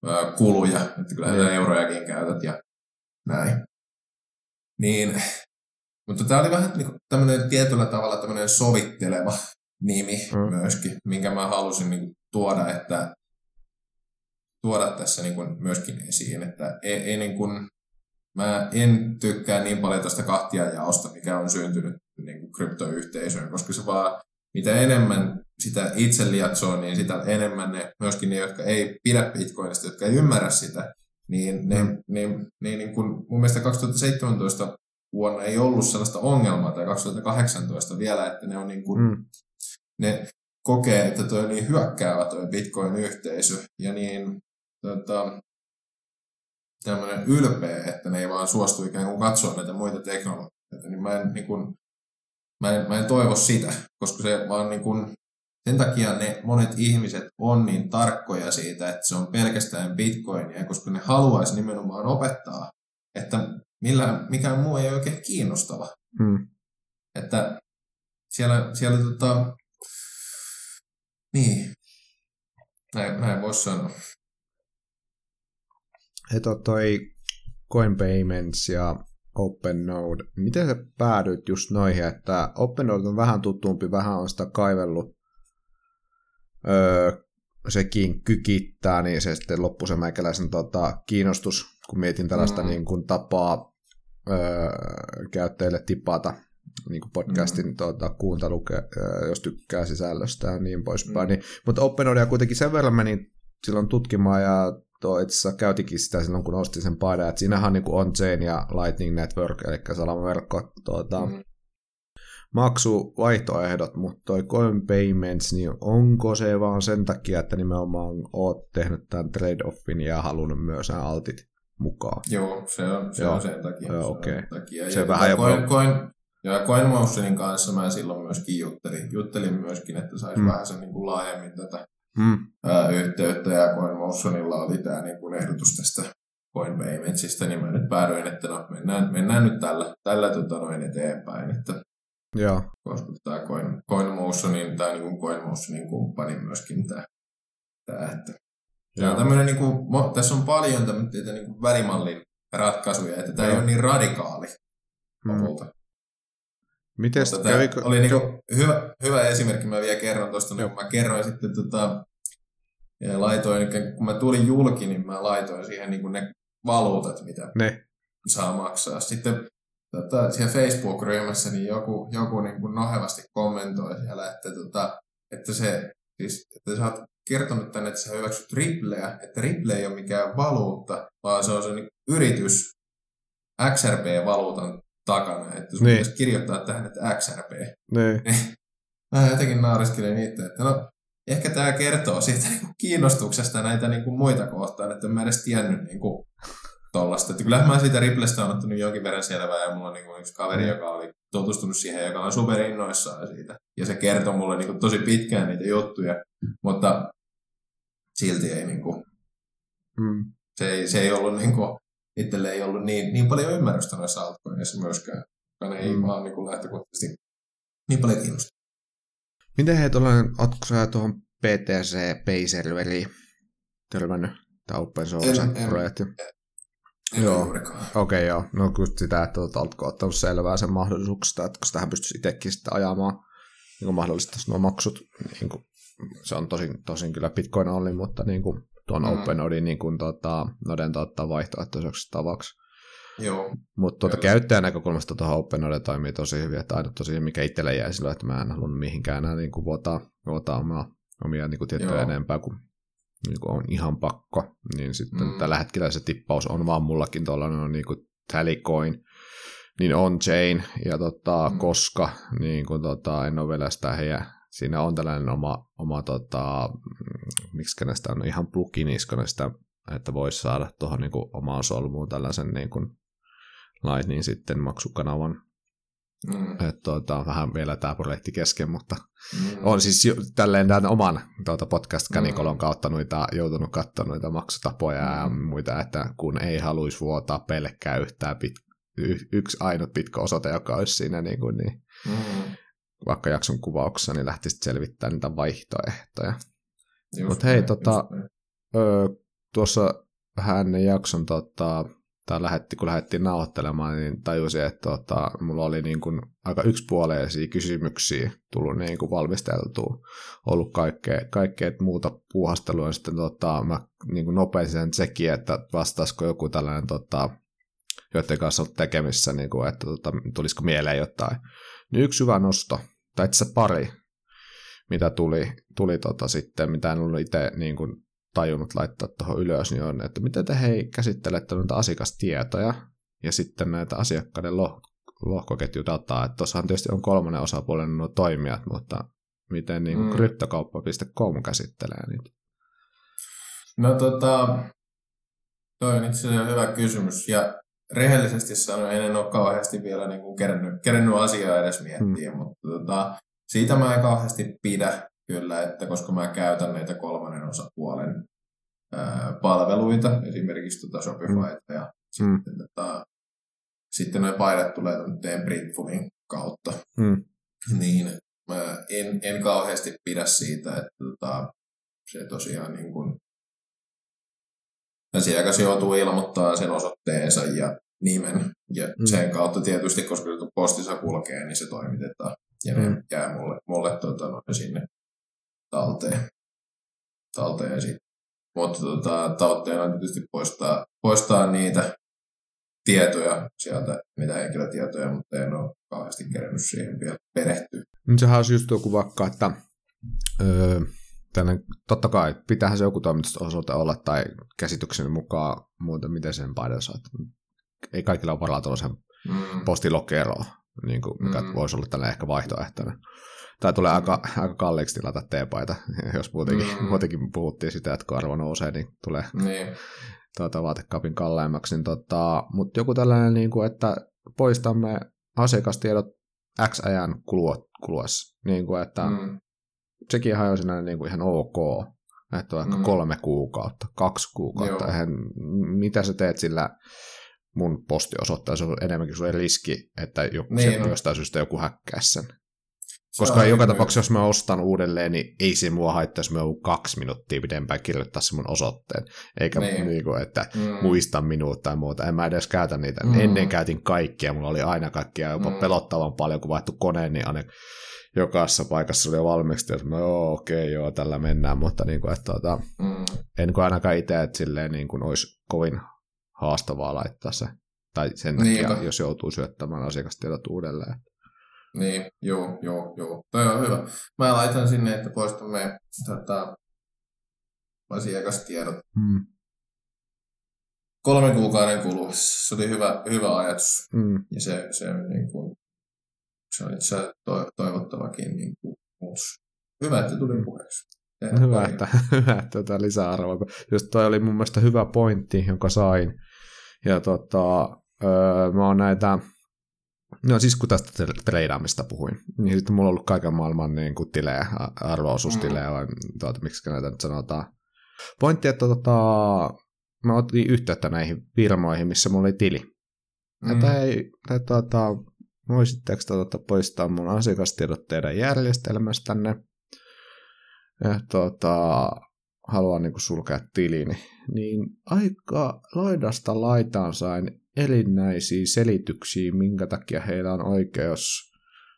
ö, kuluja, että kyllä Niin. mm. eurojakin käytät ja näin. Niin, mutta tämä oli vähän niin tämmöinen tietyllä tavalla tämmöinen sovitteleva nimi Mm. mm. myöskin, minkä mä halusin niin kuin tuoda, että tuoda tässä niin kuin myöskin esiin, että ei, ei niin kuin, mä en tykkää niin paljon tästä kahtiajaosta, mikä on syntynyt niin kuin kryptoyhteisöön, koska se vaan, mitä enemmän sitä itse liatsoo, niin sitä enemmän ne, myöskin ne, jotka ei pidä bitcoinista, jotka ei ymmärrä sitä, niin, ne, Mm. niin, niin, niin kuin mun mielestä 2017 vuonna ei ollut sellaista ongelmaa, tai 2018 vielä, että ne on niin kuin, Mm. ne kokee, että toi on niin hyökkäävä toi Bitcoin-yhteisö ja niin tota, tämmöinen ylpeä, että ne ei vaan suostu ikään kuin katsoa näitä muita teknologioita, niin mä en, niin kuin, mä en, mä en toivo sitä, koska se vaan niin kuin, sen takia ne monet ihmiset on niin tarkkoja siitä, että se on pelkästään bitcoinia, koska ne haluaisi nimenomaan opettaa, että millään, mikään muu ei ole oikein kiinnostava. Mm. Että siellä, siellä tota, niin, näin, näin voisi sanoa. Että toi Coin Payments ja OpenNode, miten sä päädyit just noihin, että OpenNode on vähän tutumpi, vähän on sitä kaivellut, öö, sekin kykittää, niin se sitten loppui se meikäläisen tota, kiinnostus, kun mietin tällaista Mm. niin kuin tapaa öö, käyttäjille tipata niin kuin podcastin mm. tuota, kuuntelu, jos tykkää sisällöstä ja niin poispäin. Mm. Niin, mutta OpenODea kuitenkin sen verran menin silloin tutkimaan ja tuo itse asiassa käytikin sitä silloin, kun ostin sen paidan, että siinähän niin on chain ja Lightning Network, eli salamaverkko tuota, mm. maksuvaihtoehdot, mutta toi Coin Payments, niin onko se vaan sen takia, että nimenomaan oot tehnyt tämän trade-offin ja halunnut myös nämä altit mukaan? Joo, se on, se Joo. on sen takia. Joo, okei. Okay. Takia. Se ja vähän jo... Coin, coin, ja CoinMotionin kanssa mä silloin myöskin juttelin, juttelin myöskin, että saisi mm. vähän sen niin kuin laajemmin tätä mm. ää, yhteyttä, ja CoinMotionilla oli tämä niin kuin ehdotus tästä Coin Paymentsista, niin mä nyt päädyin, että no, mennään, mennään nyt tällä, tällä tota noin eteenpäin, että Joo. koska tämä Coin, CoinMotionin, tai niin kuin CoinMotionin kumppani myöskin tämä, tämä että Tämä on tämmöinen, niin kuin, tässä on paljon tämmöitä niin kuin välimallin ratkaisuja, että tämä ei ole niin radikaali mm. Miten kävikö... Oli niin hyvä, hyvä esimerkki, mä vielä kerron tuosta, niin kun mä kerroin sitten tota, ja laitoin, kun mä tulin julki, niin mä laitoin siihen niin ne valuutat, mitä ne. saa maksaa. Sitten tota, siellä Facebook-ryhmässä niin joku, joku niin kuin nohevasti kommentoi siellä, että, tota, että, se, siis, että sä oot kertonut tänne, että sä hyväksyt Ripleä, että Ripple ei ole mikään valuutta, vaan se on se niin yritys XRP-valuutan takana, että sun niin. pitäisi kirjoittaa tähän, että XRP. Niin. Mä jotenkin nauriskelin itse, että no, ehkä tämä kertoo siitä niin kuin kiinnostuksesta näitä niin kuin muita kohtaan, että en mä edes tiennyt niin kuin, tollasta. Että kyllähän mä siitä Riplestä on ottanut jonkin verran selvää, ja mulla on niin kuin yksi kaveri, joka oli tutustunut siihen, joka on superinnoissaan siitä. Ja se kertoo mulle niin kuin, tosi pitkään niitä juttuja, mutta silti ei niin kuin, mm. se, ei, se ei ollut niin kuin, itselle ei ollut niin, niin paljon ymmärrystä noissa altcoinissa myöskään, koska ne ei mm. vaan niin kuin lähtökohtaisesti niin paljon kiinnosta. Miten he tuollainen, ootko sä tuohon PTC Pay-serveriin törmännyt, tämä open source-projekti? Joo, okei okay, joo. No kyllä sitä, että oletko ottanut selvää sen mahdollisuuksista, että sitä pystyisi itsekin sitten ajamaan niin mahdollisesti nuo maksut. Niin kuin, se on tosin, tosin kyllä Bitcoin oli, mutta niin kuin, tuon mm. OpenNodin niin kuin, tota, noden tota, vaihtoehtoiseksi tavaksi. Joo. Mutta tuota, käyttäjän näkökulmasta tuohon OpenNode toimii tosi hyvin, että aina tosi mikä itselle jäi silloin, että mä en halunnut mihinkään enää niin kuin, vuotaa, vuotaa omaa, omia niin kuin, tietoja Joo. enempää kuin, niin kuin on ihan pakko. Niin sitten mm. tällä hetkellä se tippaus on vaan mullakin tuollainen niin kuin Talicoin, niin on chain ja tota, mm. koska niin kuin, tota, en ole vielä sitä heidän siinä on tällainen oma, oma tota, miksi näistä on ihan pluginiskona että voisi saada tuohon niin omaan solmuun tällaisen niin kuin Lightning sitten maksukanavan. Mm. Että tuota, vähän vielä tämä projekti kesken, mutta mm. on siis jo, tälleen tämän oman tuota podcast-kanikolon mm. kautta noita, joutunut katsomaan noita maksutapoja mm. ja muita, että kun ei haluaisi vuotaa pelkkää yhtään pit, y, yksi ainut pitkä osoite, joka olisi siinä niin, kuin, niin mm vaikka jakson kuvauksessa, niin lähtisit selvittämään niitä vaihtoehtoja. Mutta hei, tota, ö, tuossa vähän ennen jakson, tota, tai lähetti, kun lähdettiin nauhoittelemaan, niin tajusin, että tota, mulla oli niin kuin aika yksipuoleisia kysymyksiä tullut niin kuin valmisteltua. Ollut kaikkea, kaikkea muuta puuhastelua, ja sitten tota, mä niin kuin nopein sen tsekin, että vastaisiko joku tällainen, tota, joiden kanssa on tekemissä, niin kuin, että tota, tulisiko mieleen jotain. Niin yksi hyvä nosto, tai itse pari, mitä tuli, tuli tota sitten, mitä en ollut itse niin kuin tajunnut laittaa tuohon ylös, niin on, että miten te hei käsittelette noita asiakastietoja ja sitten näitä asiakkaiden loh- lohkoketjudataa, että tuossahan tietysti on kolmannen osapuolen nuo toimijat, mutta miten niin mm. kryptokauppa.com käsittelee niitä? No tota, toi on itse asiassa hyvä kysymys, ja rehellisesti sanoen en ole kauheasti vielä niin kuin kerennyt, kerennyt asiaa edes miettiä, mm. mutta tota, siitä mä en kauheasti pidä kyllä, että koska mä käytän näitä kolmannen osapuolen ää, palveluita, esimerkiksi tota Shopifyta mm. ja mm. sitten, tota, sitten noin paidat tulee tämmöinen Printfulin kautta, mm. niin mä en, en kauheasti pidä siitä, että tota, se tosiaan niin kuin, asiakas joutuu ilmoittamaan sen osoitteensa ja nimen. Ja mm. sen kautta tietysti, koska se postissa kulkee, niin se toimitetaan. Ja ne mm. jää mulle, mulle tota, no, sinne talteen. talteen sit. Mutta tota, tavoitteena on tietysti poistaa, poistaa niitä tietoja sieltä, mitä henkilötietoja, mutta en ole kauheasti kerännyt siihen vielä perehtyä. Nyt sehän olisi just joku vaikka, että öö, tänne, totta kai pitäähän se joku toimitusosoite olla tai käsityksen mukaan muuten, miten sen painaa Ei kaikilla ole varaa tuollaisen mm. postilokeroon, niin kuin, mikä mm. voisi olla tällä ehkä vaihtoehtona. Tai tulee aika, aika kalliiksi tilata teepaita, jos muutenkin, mm. muutenkin puhuttiin sitä, että kun arvo nousee, niin tulee niin. Tuota, vaatekapin kalleimmaksi. Niin tota, mutta joku tällainen, niin kuin, että poistamme asiakastiedot X ajan kuluessa. Niin kuin, että mm. sekin on sinänsä niin kuin ihan ok. Että vaikka mm. kolme kuukautta, kaksi kuukautta. Eihän, mitä sä teet sillä mun postiosoittaa, se on enemmänkin sulle riski, että joku, niin, no. jostain syystä joku häkkää sen. Koska joka tapauksessa, jos mä ostan uudelleen, niin ei se mua haittaa, jos mä kaksi minuuttia pidempään kirjoittaa se mun osoitteen. Eikä niin. Niin kuin, että mm. muista minut tai muuta. En mä edes käytä niitä. Mm. Ennen käytin kaikkia. Mulla oli aina kaikkia jopa mm. pelottavan paljon, kun vaihtu koneen, niin aina jokaisessa paikassa oli jo valmiiksi, että joo, okei, okay, joo, tällä mennään, mutta niin kuin, että, tuota, mm. en kuin ainakaan itse, että silleen niin kuin olisi kovin haastavaa laittaa se. Tai sen takia, Niinpä. jos joutuu syöttämään asiakastiedot uudelleen. Niin, joo, joo, joo. Toi on hyvä. Mä laitan sinne, että poistamme tota, asiakastiedot. Hmm. Kolmen kuukauden kuluessa. Se oli hyvä, hyvä ajatus. Hmm. Ja se, se, niin kuin, se on itse to, toivottavakin niin kuin, muutos. Hyvä, että tuli puheeksi. hyvä, että, hyvä, että tätä lisäarvoa. Just toi oli mun mielestä hyvä pointti, jonka sain. Ja tota, öö, mä oon näitä No siis kun tästä treidaamista puhuin, niin sitten mulla on ollut kaiken maailman niin kuin tilejä, arvoosuustilejä, mm. vai tuota, miksi näitä nyt sanotaan. Pointti, että tota, mä otin yhteyttä näihin firmoihin, missä mulla oli tili. Mm. Että ei, että tota, voisitteko tota, poistaa mun asiakastiedot teidän järjestelmästänne. Ja, tota, haluan niin kuin sulkea tilini. Niin aika laidasta laitaan sain erinäisiä selityksiä, minkä takia heillä on oikeus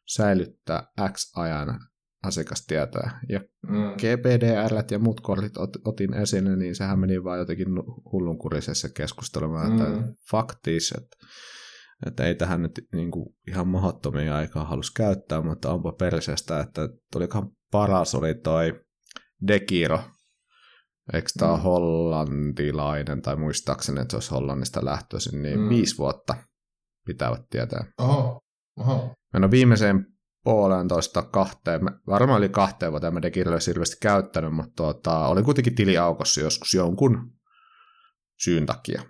säilyttää X-ajan asiakastietoja. Ja mm. GPDR ja muut kortit ot, otin esille, niin sehän meni vaan jotenkin hullunkurisessa keskustelumaan, mm. että faktis, että, että ei tähän nyt niin kuin ihan mahdottomia aikaa halus käyttää, mutta onpa perseestä, että tulikohan paras oli toi Dekiro, Eikö tämä mm. hollantilainen, tai muistaakseni, että se olisi Hollannista lähtöisin, niin mm. viisi vuotta pitävät tietää. Oho, oho. Mä viimeiseen puolentoista kahteen, varmaan oli kahteen vuoteen, mä Dekirille hirveästi käyttänyt, mutta tuota, oli kuitenkin tiliaukossa joskus jonkun syyn takia.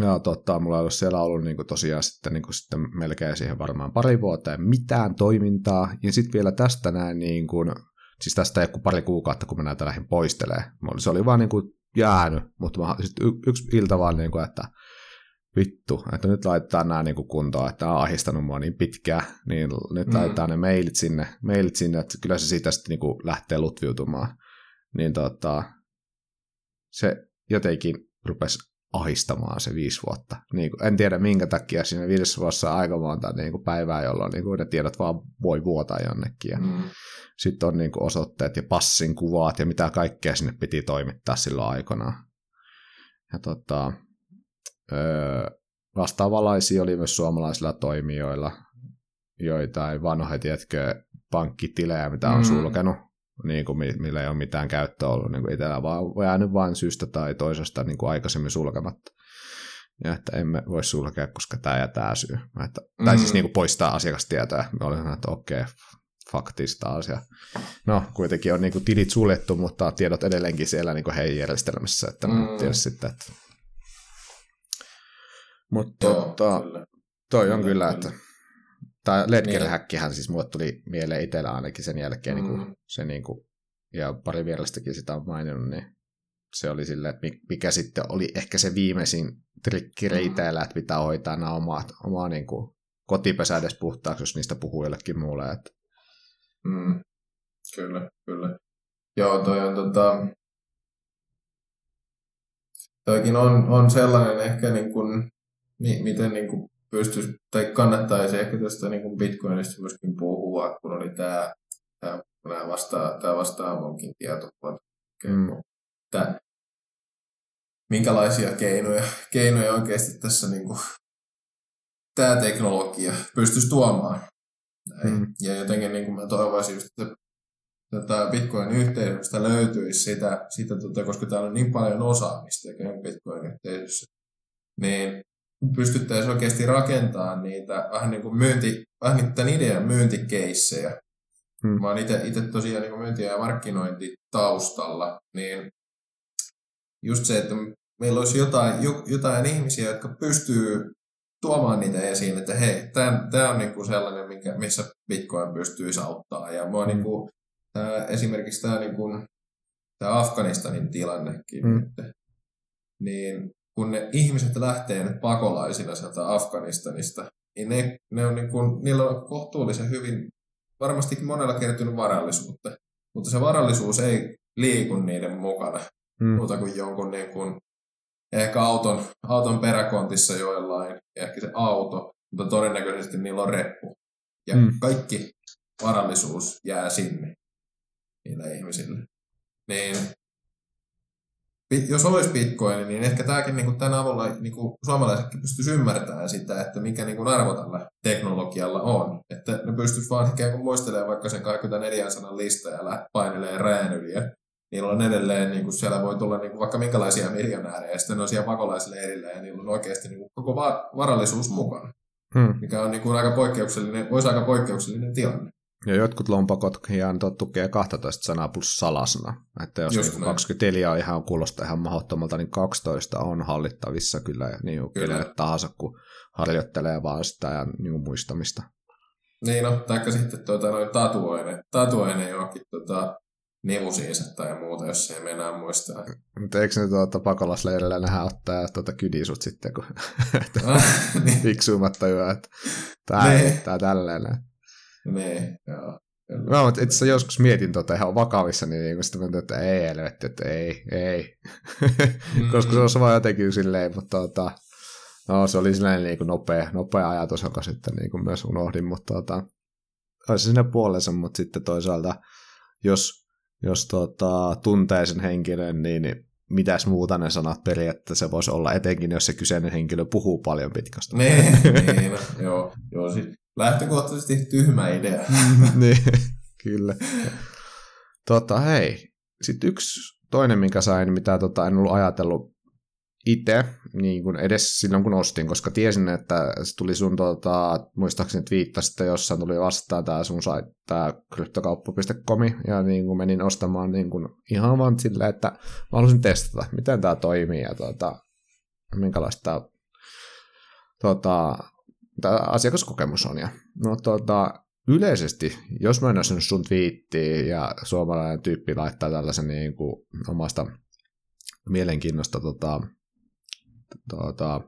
Ja tota, mulla ei ole siellä ollut niin kuin tosiaan sitten, niin kuin sitten melkein siihen varmaan pari vuoteen mitään toimintaa. Ja sitten vielä tästä näin niin kuin siis tästä ei ole pari kuukautta, kun mä näitä lähdin poistelee. Se oli vaan niin kuin jäänyt, mutta mä, sit y- yksi ilta vaan, niin kuin, että vittu, että nyt laitetaan nämä niin kuin kuntoon, että on ahdistanut mua niin pitkään, niin nyt mm. laitetaan ne mailit sinne, mailit sinne, että kyllä se siitä sitten niin kuin lähtee lutviutumaan. Niin tota, se jotenkin rupesi ahistamaan se viisi vuotta. Niin kuin, en tiedä minkä takia siinä viidessä vuodessa on aika monta niin kuin päivää, jolloin niin kuin ne tiedot vaan voi vuotaa jonnekin. Ja mm. Sitten on niin kuin osoitteet ja passin kuvat ja mitä kaikkea sinne piti toimittaa silloin aikana. Ja tota, öö, vastaavanlaisia oli myös suomalaisilla toimijoilla, joitain vanhoja, tiedätkö, pankkitilejä, mitä on mm. sulkenut niin kuin, millä ei ole mitään käyttöä ollut niin kuin itsellä, vaan jäänyt vain syystä tai toisesta niin kuin aikaisemmin sulkematta. Ja että emme voi sulkea, koska tämä ja tämä syy. Että, mm. Tai siis mm. niin kuin poistaa asiakastietoja. Me olin että okei, okay, faktista asia. No, kuitenkin on niin kuin tilit suljettu, mutta tiedot edelleenkin siellä niin kuin heidän järjestelmässä, että mm. tiedä sitten, että... Mutta tota, toi on kyllä, kyllä että tai Ledger-häkkihän siis mulle tuli mieleen itsellä ainakin sen jälkeen, mm. niin kuin, se niin kuin, ja pari vierastakin sitä on maininnut, niin se oli sille, että mikä sitten oli ehkä se viimeisin trikki mm. reiteillä, että pitää hoitaa nämä omat, omaa niin kuin, kotipesä edes puhtaaksi, jos niistä puhuu jollekin muulle. Että... Mm. Kyllä, kyllä. Joo, toi on tota... Toikin on, on sellainen ehkä niin kuin, miten niin kuin pystyisi, tai kannattaisi ehkä tästä niin kuin Bitcoinista myöskin puhua, kun oli tämä, tämä, tämä vastaa, tämä vastaa munkin tietokuvat. Mm. Tämä, minkälaisia keinoja, keinoja oikeasti tässä niin kuin, tämä teknologia pystyisi tuomaan. Näin. Mm. Ja jotenkin niin kuin mä toivoisin just, että tätä Bitcoin-yhteisöstä löytyisi sitä, sitä tota, koska täällä on niin paljon osaamista Bitcoin-yhteisössä, niin pystyttäisiin oikeasti rakentamaan niitä vähän niin kuin myynti, vähän niin tämän idean myyntikeissejä. Hmm. Mä oon itse tosiaan niin myynti- ja markkinointi taustalla, niin just se, että meillä olisi jotain, jotain ihmisiä, jotka pystyy tuomaan niitä esiin, että hei, tämä on niinku sellainen, minkä, missä Bitcoin pystyy auttaa. Ja mua mm. niinku, tää, esimerkiksi tämä niinku, tää Afganistanin tilannekin, mm. että, niin kun ne ihmiset lähtee nyt pakolaisina sieltä Afganistanista, niin ne, ne on niinku, niillä on kohtuullisen hyvin, varmasti monella kertynyt varallisuutta, mutta se varallisuus ei liiku niiden mukana, mm. muuta kuin jonkun niin kuin ehkä auton, auton peräkontissa joillain, ehkä se auto, mutta todennäköisesti niillä on reppu. Ja mm. kaikki varallisuus jää sinne niille ihmisille. Niin jos olisi bitcoin, niin ehkä tämäkin niin kuin tämän avulla niin kuin suomalaisetkin pystyisi ymmärtämään sitä, että mikä niin kuin arvo tällä teknologialla on. Että ne pystyisi vaan ikään kuin muistelemaan vaikka sen 24 sanan lista ja painelee rään yli niillä on edelleen, niin kuin siellä voi tulla niin kuin vaikka minkälaisia miljonäärejä, ja sitten ne on siellä pakolaisille erilleen, ja niillä on oikeasti niin kuin koko varallisuus mukana, hmm. mikä on niin kuin aika poikkeuksellinen, voisi aika poikkeuksellinen tilanne. Ja jotkut lompakot ihan tukee 12 sanaa plus salasana. Että jos niin 24 on ihan kuulostaa ihan mahdottomalta, niin 12 on hallittavissa kyllä niin kuin kenelle tahansa, kun harjoittelee vaan sitä ja niin muistamista. Niin no, taikka sitten tuota, noin tatuoine, tatuoine johonkin tota, nivusiinsa tai muuta, jos ei meinaa muistaa. Mutta eikö ne tuota, pakolaisleirillä nähdä ottaa tuota kydisut sitten, kun niin. fiksuimmat tajuaa, että tämä niin. tää tälleen. Niin, joo. Mä itse asiassa joskus mietin tota ihan vakavissa, niin, niin sitten mä että ei helvetti, että ei, ei. mm. Koska se on vaan jotenkin silleen, mutta tota, no, se oli niin kuin nopea, nopea ajatus, joka sitten niin kuin myös unohdin, mutta tota, olisi sinne puolensa, mutta sitten toisaalta, jos jos tota, tuntee sen henkilön, niin mitäs muuta ne sanat periaatteessa se voisi olla, etenkin jos se kyseinen henkilö puhuu paljon pitkästä. niin, niin joo, joo siis lähtökohtaisesti tyhmä idea. niin, kyllä. Tota, hei, sitten yksi toinen, minkä sain, mitä tota, en ollut ajatellut itse, niin kuin edes silloin kun ostin, koska tiesin, että se tuli sun, tota, muistaakseni että jossain tuli vastaan tämä sun sai, tämä kryptokauppa.com, ja niin kuin menin ostamaan niin kuin ihan vaan silleen, että mä halusin testata, miten tämä toimii, ja tota, minkälaista tota, tämä asiakaskokemus on. Ja, no, tota, yleisesti, jos mä en olisi sun twiittiä ja suomalainen tyyppi laittaa tällaisen niin kuin, omasta mielenkiinnosta tota, tuota,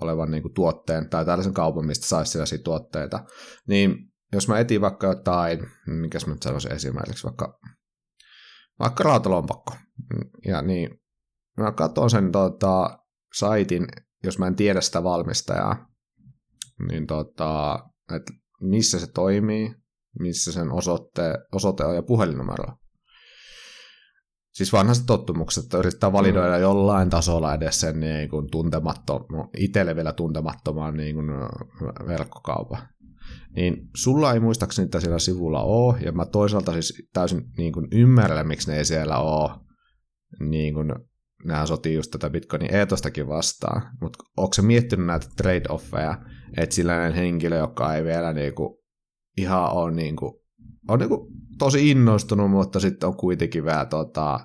olevan niin kuin tuotteen tai tällaisen kaupan, mistä saisi sellaisia tuotteita, niin jos mä etin vaikka jotain, mikä mä nyt sanoisin esimerkiksi, vaikka, vaikka rautalompakko, ja niin mä katson sen tota, saitin, jos mä en tiedä sitä valmistajaa, niin tota, että missä se toimii, missä sen osoite, osoite on ja puhelinnumero siis vanhasta tottumuksesta, että yrittää validoida mm. jollain tasolla edes sen niin kuin tuntematto, no, itselle vielä tuntemattoman niin kuin verkkokaupan. Niin sulla ei muistaakseni niitä siellä sivulla ole, ja mä toisaalta siis täysin niin kuin ymmärrän, miksi ne ei siellä ole. Niin kuin, nämä sotii just tätä Bitcoinin eetostakin vastaan, mutta onko se miettinyt näitä trade-offeja, että sillä henkilö, joka ei vielä niin kuin, ihan ole niin kuin, on niin kuin tosi innostunut, mutta sitten on kuitenkin vähän tota,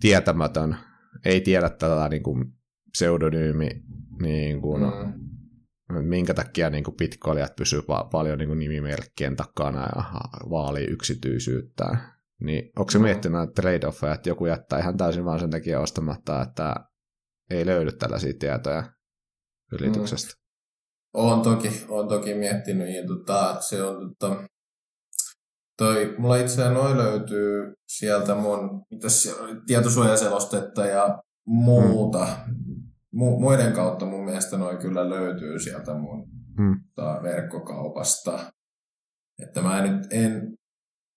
tietämätön, ei tiedä tätä niin kuin pseudonyymi, niin kuin, mm. minkä takia niin kuin pitkoilijat pysyy pa- paljon niin kuin nimimerkkien takana ja vaalii yksityisyyttä. Niin onko se mm. miettinyt trade-offeja, että joku jättää ihan täysin vaan sen takia ostamatta, että ei löydy tällaisia tietoja yrityksestä? Mm. On toki, on toki miettinyt ja tota, se on tota, Toi, mulla itse noin löytyy sieltä mun, mitäs siellä oli, tietosuojaselostetta ja muuta. Mm. Mu- muiden kautta mun mielestä noin kyllä löytyy sieltä mun mm. ta, verkkokaupasta. Että mä en nyt en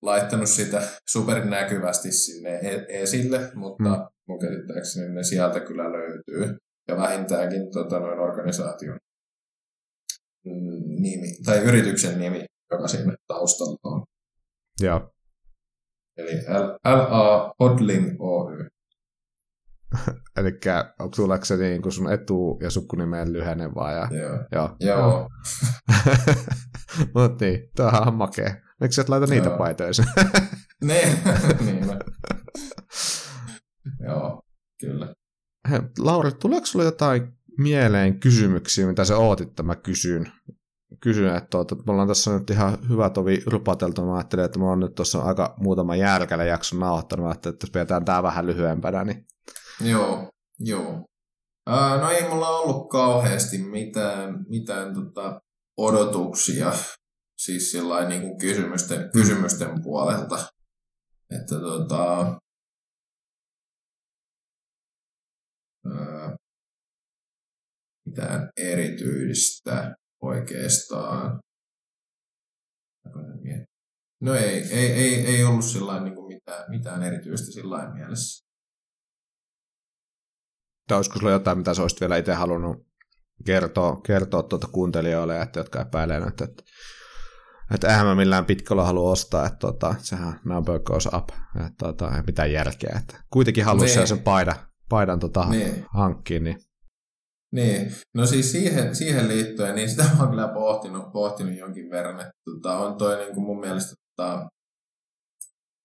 laittanut sitä supernäkyvästi sinne e- esille, mutta, mm. mun käsittääkseni ne sieltä kyllä löytyy. Ja vähintäänkin tota, noin organisaation nimi, tai yrityksen nimi, joka siinä taustalla on. Joo. Eli LA Hodling Oy. Eli tuleeko se niin kuin sun etu- ja sukunimeen lyhenne vaan? Ja... Joo. Joo. Joo. Mutta niin, tämähän on makea. Miksi sä et laita niitä Joo. paitoja? niin. mä- Joo, kyllä. Hei, Lauri, tuleeko sulla jotain mieleen kysymyksiä, mitä sä ootit, että mä kysyn? Kysyn, että, tuota, me ollaan tässä nyt ihan hyvä tovi rupateltu. Mä ajattelin, että mä oon nyt tuossa aika muutama järkällä jakson nauhoittanut. Mä ajattelin, että jos pidetään tää vähän lyhyempänä, niin Joo, joo. Ää, no ei mulla ollut kauheasti mitään, mitään tota, odotuksia, siis sillä niin kuin kysymysten, kysymysten puolelta. Että tota, ää, mitään erityistä oikeastaan. No ei, ei, ei, ei ollut sillä niin kuin mitään, mitään erityistä sillä mielessä. tai olisiko sulla jotain, mitä sä olisit vielä itse halunnut kertoa, kertoa tuota kuuntelijoille, että, jotka epäilee nyt, että, että eihän mä millään pitkällä halua ostaa, että tota, sehän number goes up, että tota, ei mitään järkeä. Että kuitenkin haluaisi Niin. sen paidan, paidan tota, Niin. hankkiin, niin Niin, no siis siihen, siihen liittyen, niin sitä mä oon kyllä pohtinut, pohtinut jonkin verran, että tota, on toi niin kuin mun mielestä, tota,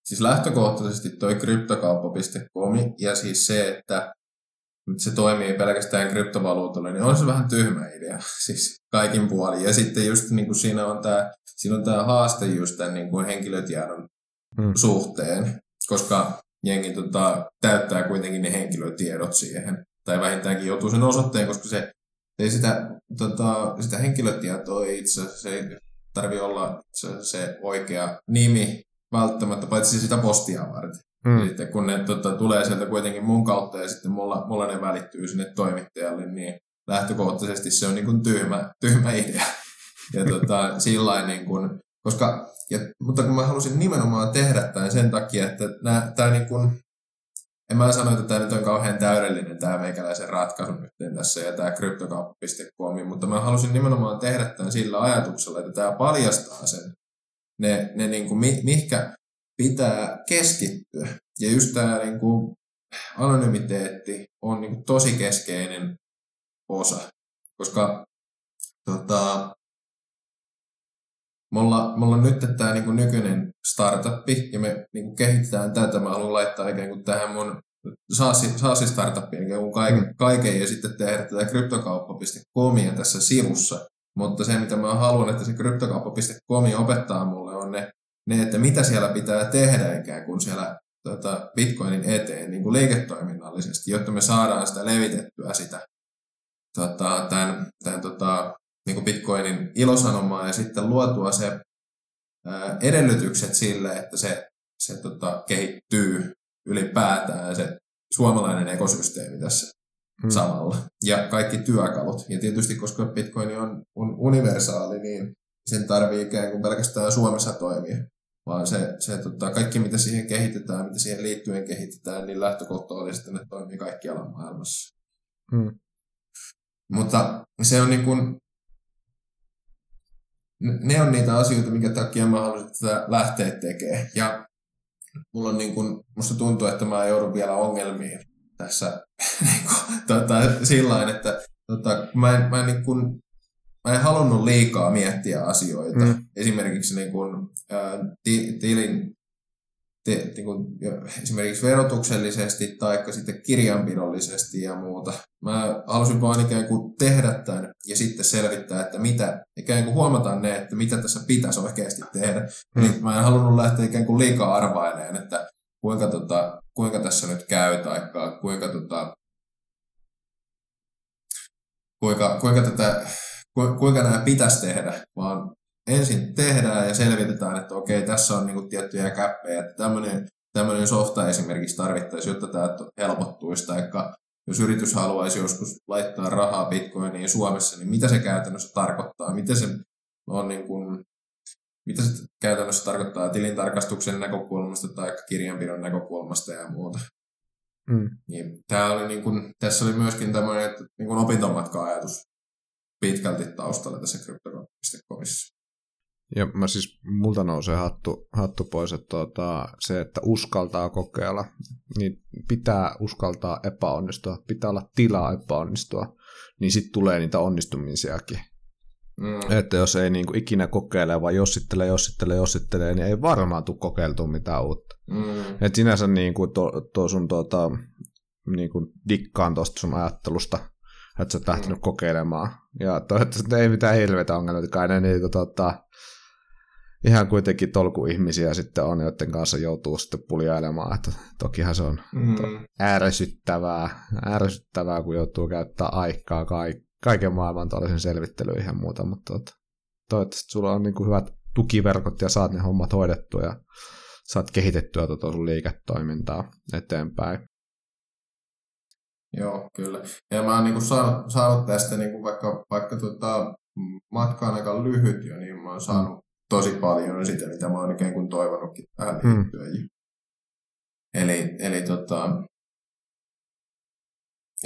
siis lähtökohtaisesti toi kryptokauppa.com ja siis se, että se toimii pelkästään kryptovaluutalla, niin on se vähän tyhmä idea, siis kaikin puolin. Ja sitten just niin kuin siinä on tämä siinä on tää haaste just tämän niin kuin henkilötiedon Mm. suhteen, koska jengi tota, täyttää kuitenkin ne henkilötiedot siihen, tai vähintäänkin joutuu sen osoitteen, koska se ei sitä, tota, sitä henkilötietoa itse asiassa, se ei tarvi olla se, se oikea nimi välttämättä, paitsi sitä postia varten. Mm. Sitten kun ne tota, tulee sieltä kuitenkin mun kautta ja sitten mulla, mulla ne välittyy sinne toimittajalle, niin lähtökohtaisesti se on niin kuin tyhmä, tyhmä idea. Ja tota, sillain niin kuin, koska, ja, mutta kun mä halusin nimenomaan tehdä tämän sen takia, että tää niin kuin, en mä sano, että tämä nyt on kauhean täydellinen tämä meikäläisen ratkaisu nyt tässä ja tämä kryptokauppa.com, mutta mä halusin nimenomaan tehdä tämän sillä ajatuksella, että tämä paljastaa sen, ne, ne niin kuin, mi, mihkä pitää keskittyä. Ja just tämä niin kuin, anonymiteetti on niin kuin, tosi keskeinen osa, koska tota, mulla, mulla on nyt tämä niin kuin, nykyinen startuppi ja me niin kuin, kehitetään tätä. Mä haluan laittaa ikään kuin tähän mun saasi, saasi startuppiin ikään kuin kaiken, kaiken ja sitten tehdä tätä kryptokauppa.comia tässä sivussa. Mutta se, mitä mä haluan, että se kryptokauppa.com opettaa mulle, ne, ne, että mitä siellä pitää tehdä ikään kuin siellä tota, Bitcoinin eteen niin kuin liiketoiminnallisesti, jotta me saadaan sitä levitettyä sitä tota, tämän, tämän tota, niin kuin Bitcoinin ilosanomaa ja sitten luotua se ää, edellytykset sille, että se, se tota, kehittyy ylipäätään se suomalainen ekosysteemi tässä Mm. samalla. Ja kaikki työkalut. Ja tietysti, koska Bitcoin on, on universaali, niin sen tarvii ikään kuin pelkästään Suomessa toimia. Vaan se, se tota, kaikki, mitä siihen kehitetään, mitä siihen liittyen kehitetään, niin lähtökohta oli sitten, että toimii kaikkialla maailmassa. Mm. Mutta se on niin kuin, ne on niitä asioita, minkä takia mä haluaisin tätä lähteä tekemään. Ja mulla on niin kuin, musta tuntuu, että mä joudun vielä ongelmiin tässä niin kuin, tota, sillä että tota, mä en, mä en niin kuin, mä en halunnut liikaa miettiä asioita. Mm. Esimerkiksi niin kuin, ää, ti, tilin te, niin kuin, jo, esimerkiksi verotuksellisesti tai sitten kirjanpidollisesti ja muuta. Mä halusin vaan ikään kuin tehdä tämän ja sitten selvittää, että mitä, ikään kuin huomata ne, että mitä tässä pitäisi oikeasti tehdä. Mm. Eli mä en halunnut lähteä ikään kuin liikaa arvailemaan, että kuinka, tota, kuinka tässä nyt käy tai kuinka, tota, kuinka, kuinka, tätä, ku, kuinka nämä pitäisi tehdä, vaan ensin tehdään ja selvitetään, että okei, tässä on niinku tiettyjä käppejä, että tämmöinen, tämmöinen softa esimerkiksi tarvittaisiin, jotta tämä helpottuisi, tai jos yritys haluaisi joskus laittaa rahaa bitcoiniin Suomessa, niin mitä se käytännössä tarkoittaa, miten se on niin kuin, mitä se käytännössä tarkoittaa tilintarkastuksen näkökulmasta tai kirjanpidon näkökulmasta ja muuta. Mm. Niin, tää oli niin kuin, tässä oli myöskin tämmöinen niin opintomatka-ajatus pitkälti taustalla tässä Crypto.comissa. Ja mä siis, multa nousee hattu, hattu pois, että tuota, se, että uskaltaa kokeilla, niin pitää uskaltaa epäonnistua, pitää olla tilaa epäonnistua, niin sitten tulee niitä onnistumisiakin. Mm. Että jos ei niin kuin ikinä kokeile, vaan jossittelee, jossittelee, jossittelee, niin ei varmaan tule kokeiltua mitään uutta. Mm. Et sinänsä niin kuin tuo, tuo sun tuota, niin kuin dikkaan tuosta sun ajattelusta, että sä oot lähtenyt mm. kokeilemaan. Ja toivottavasti ei mitään hirveitä ongelmia, kai ne niitä tota, ihan kuitenkin tolkuihmisiä sitten on, joiden kanssa joutuu sitten puljailemaan, että tokihan se on mm. to, ärsyttävää, ärsyttävää, kun joutuu käyttää aikaa ka- kaiken maailman tällaisen selvittelyihin ja muuta, mutta to, toivottavasti sulla on niin kuin hyvät tukiverkot ja saat ne hommat hoidettua ja saat kehitettyä tuota sun liiketoimintaa eteenpäin. Joo, kyllä. Ja mä oon niin kuin saanut, saanut tästä niin kuin vaikka, vaikka tuota, matka on aika lyhyt jo, niin mä oon saanut tosi paljon sitä, mitä mä oon ikään kuin toivonutkin tähän hmm. liittyen. Hmm. Eli, eli tota,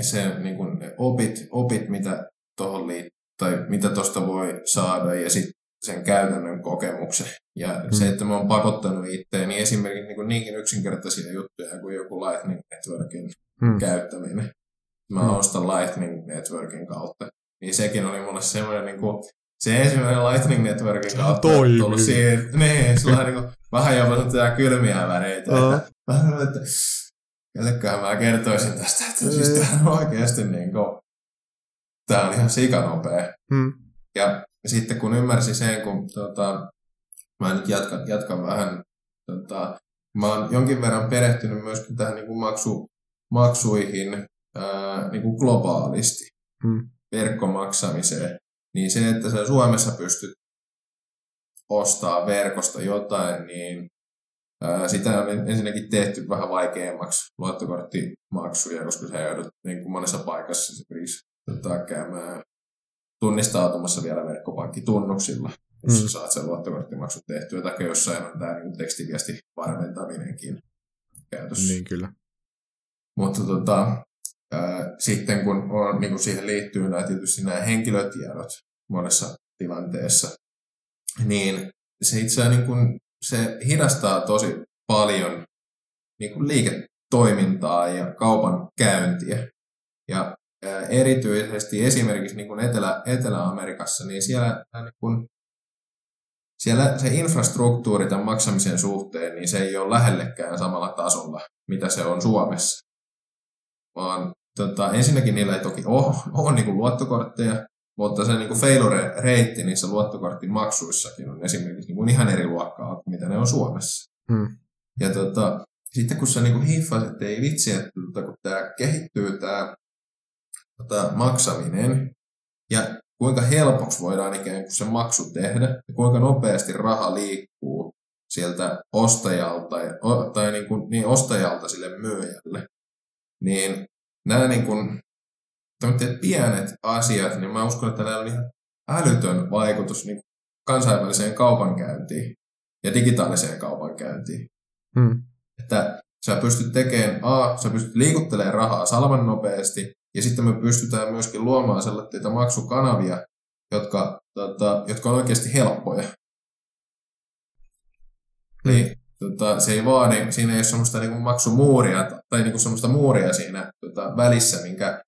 se niin kuin opit, opit, mitä tuohon liittyy, tai mitä tuosta voi saada, ja sitten sen käytännön kokemuksen. Ja hmm. se, että mä oon pakottanut itseäni esimerkiksi niin kuin niinkin yksinkertaisia juttuja kuin joku Lightning Networkin hmm. käyttäminen. Mä hmm. ostan Lightning Networkin kautta. Niin sekin oli mulle semmoinen niin kuin, se ensimmäinen Lightning Networkin kautta toimii. tullut siihen, niin, sulla on niin vähän jopa sellaisia kylmiä väreitä. Uh-huh. Että, vähän että kelleköhän mä kertoisin tästä, että siis tämä on oikeasti niin kuin, tämä on ihan sikanopea. Hmm. Ja sitten kun ymmärsin sen, kun tota, mä nyt jatkan, jatkan vähän, tota, mä oon jonkin verran perehtynyt myöskin tähän niin kuin maksu, maksuihin ää, niin kuin globaalisti, hmm. verkkomaksamiseen niin se, että sä Suomessa pystyt ostaa verkosta jotain, niin ää, sitä on ensinnäkin tehty vähän vaikeammaksi luottokorttimaksuja, koska sä joudut niin kuin monessa paikassa esimerkiksi tota, käymään tunnistautumassa vielä verkkopankkitunnuksilla, jos mm. saat sen luottokorttimaksun tehtyä, tai jossain on tämä niin tekstiviesti varmentaminenkin käytössä. Niin kyllä. Mutta tota, sitten kun on, niin kuin siihen liittyy nämä, tietysti nämä henkilötiedot monessa tilanteessa, niin se itse niin kuin, se hidastaa tosi paljon niin kuin liiketoimintaa ja kaupan käyntiä. Ja erityisesti esimerkiksi niin kuin Etelä, Etelä-Amerikassa, niin siellä, niin kuin, siellä se infrastruktuuri tämän maksamisen suhteen, niin se ei ole lähellekään samalla tasolla, mitä se on Suomessa vaan tota, ensinnäkin niillä ei toki ole, ole niin kuin luottokortteja, mutta se niin failure-reitti niissä luottokorttimaksuissakin on esimerkiksi niin kuin ihan eri luokkaa kuin mitä ne on Suomessa. Hmm. Ja tota, sitten kun sä niin hiffasit, että ei vitsi, että tota, kun tämä kehittyy tämä tota, maksaminen ja kuinka helpoksi voidaan ikään kuin se maksu tehdä ja kuinka nopeasti raha liikkuu sieltä ostajalta, tai niin, kuin, niin ostajalta sille myyjälle, niin nämä niin kuin, pienet asiat, niin mä uskon, että näillä on ihan älytön vaikutus niin kansainväliseen kaupankäyntiin ja digitaaliseen kaupankäyntiin. Hmm. Että sä pystyt tekemään, A, sä pystyt liikuttelemaan rahaa salman nopeasti, ja sitten me pystytään myöskin luomaan sellaisia maksukanavia, jotka, tota, jotka on oikeasti helppoja. Hmm. Niin, tota, se ei vaadi, siinä ei ole semmoista niin maksumuuria tai niin kuin semmoista muuria siinä tota, välissä, minkä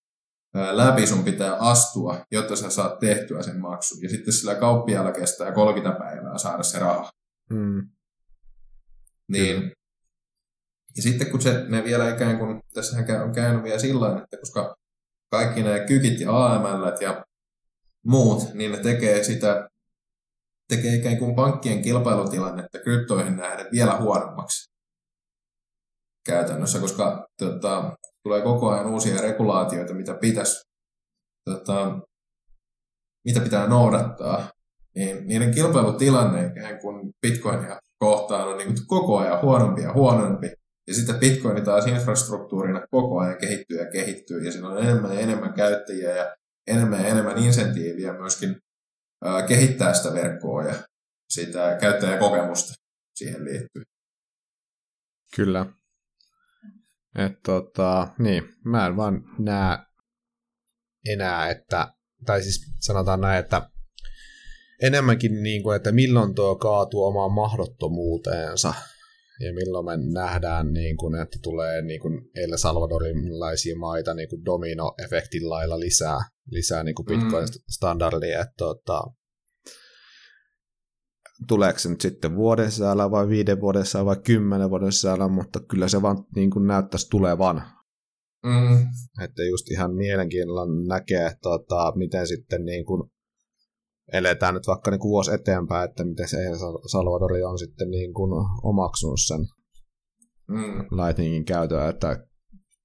läpi sun pitää astua, jotta sä saat tehtyä sen maksun. Ja sitten sillä kauppiaalla kestää 30 päivää saada se raha. Mm. Niin. Ja sitten kun se, ne vielä ikään kuin, tässähän on käynyt vielä sillä että koska kaikki nämä kykit ja AML ja muut, niin ne tekee sitä tekee ikään kuin pankkien kilpailutilannetta kryptoihin nähden vielä huonommaksi käytännössä, koska tota, tulee koko ajan uusia regulaatioita, mitä pitäisi, tota, mitä pitää noudattaa, niin niiden kilpailutilanne ikään kuin Bitcoinia kohtaan on niin kuin koko ajan huonompi ja huonompi. Ja sitten Bitcoin taas infrastruktuurina koko ajan kehittyy ja kehittyy, ja siinä on enemmän ja enemmän käyttäjiä ja enemmän ja enemmän insentiiviä myöskin kehittää sitä verkkoa ja sitä käyttäjäkokemusta siihen liittyy. Kyllä. Et tota, niin, mä en vaan näe enää, että, tai siis sanotaan näin, että enemmänkin niin kuin, että milloin tuo kaatuu omaan mahdottomuuteensa ja milloin me nähdään, niin kuin, että tulee niin kuin El Salvadorilaisia maita niin kuin domino-efektin lailla lisää, lisää niin kuin mm. Bitcoin-standardia. Että, tota, tuleeko se nyt sitten vuoden sisällä vai viiden vuoden sisällä vai kymmenen vuoden sisällä, mutta kyllä se vaan niin kuin näyttäisi tulevan. Mm. Että just ihan mielenkiinnolla näkee, tota, miten sitten niin kuin eletään nyt vaikka niin kuin vuosi eteenpäin, että miten se Salvadori on sitten niin kuin omaksunut sen mm. Lightningin käytön, että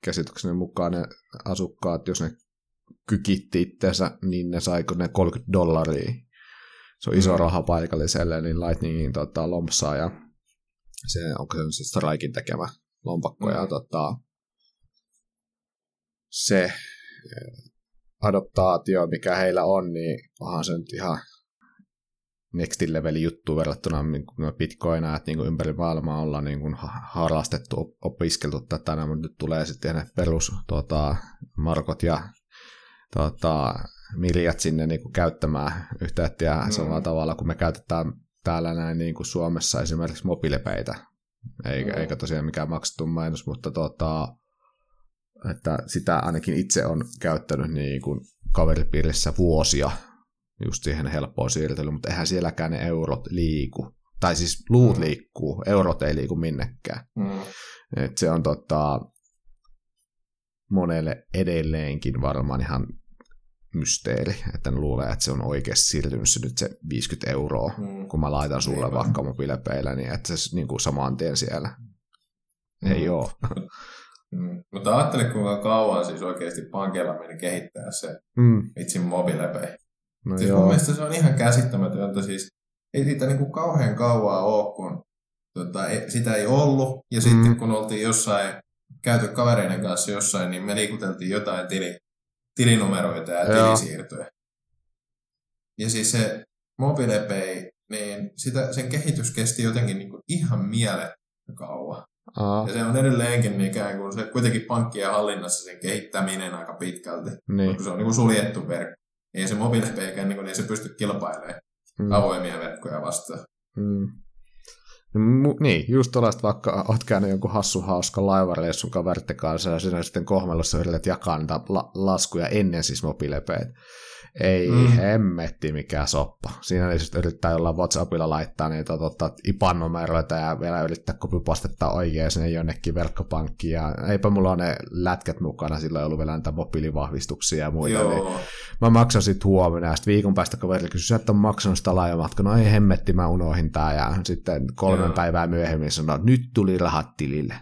käsitykseni mukaan ne asukkaat, jos ne kykitti itseensä, niin ne saiko ne 30 dollaria. Se on iso mm. raha paikalliselle, niin Lightningin tota, lompsaa ja se onko se se Strikin tekemä lompakko mm. ja tota, se adoptaatio, mikä heillä on, niin onhan se nyt ihan next level juttu verrattuna niin bitcoina, että niin kuin ympäri maailmaa ollaan niin kuin harrastettu, opiskeltu tätä, mutta nyt tulee sitten ne perus tuota, markot ja tuota, miljat sinne niin kuin käyttämään yhteyttiä mm. samalla tavalla, kun me käytetään täällä näin niin kuin Suomessa esimerkiksi mobiilepeitä, eikä, mm. eikä tosiaan mikään maksettu mainos, mutta tuota, että sitä ainakin itse on käyttänyt niin kuin kaveripiirissä vuosia just siihen helppoon siirtelyyn, mutta eihän sielläkään ne eurot liiku. Tai siis luut mm. liikkuu, eurot ei liiku minnekään. Mm. Et se on tota, monelle edelleenkin varmaan ihan mysteeri, että ne luulee, että se on oikeasti siirtynyt se nyt se 50 euroa, mm. kun mä laitan sulle Eivä. vaikka mobiilepeillä, niin että se niin kuin saman tien siellä. Mm. Ei ole. Mm. Mutta ajattele, kuinka kauan siis oikeasti pankilla meni kehittää se mm. itse mobiilepei. No siis joo. mun mielestä se on ihan käsittämätöntä. Siis ei siitä niin kuin kauhean kauaa ole, kun tota, ei, sitä ei ollut. Ja mm. sitten kun oltiin jossain, käyty kavereiden kanssa jossain, niin me liikuteltiin jotain tili, tilinumeroita ja tilisiirtoja. Ja siis se mobiilepei, niin sitä, sen kehitys kesti jotenkin niin kuin ihan mielettömän kauan. Aa. Ja se on edelleenkin ikään kuin se kuitenkin pankkien hallinnassa sen kehittäminen aika pitkälti. Niin. Kun se on niin kuin suljettu verkko. Ei se mobiilipeikään, niin, niin se pysty kilpailemaan mm. avoimia verkkoja vastaan. Mm. Niin, just tuollaista vaikka oot käynyt jonkun hassu hauska laivareissun kaveritten kanssa ja sinä sitten kohmelossa yrität jakaa niitä la- laskuja ennen siis mobiilepeitä. Ei mm. hemmetti mikään soppa. Siinä oli sitten yrittää jollain WhatsAppilla laittaa niitä tota, IPAN-numeroita ja vielä yrittää kopipostetta oikein sinne jonnekin verkkopankkiin. Ja eipä mulla ole ne lätkät mukana, sillä ei ollut vielä näitä mobiilivahvistuksia ja muita. Joo. Niin mä maksan sitten huomenna ja sitten viikon päästä kaverille kysyi, että on maksanut sitä laajamatka. No ei hemmetti, mä unohin tää. Ja sitten kolmen Joo. päivää myöhemmin sanoi, nyt tuli rahat tilille.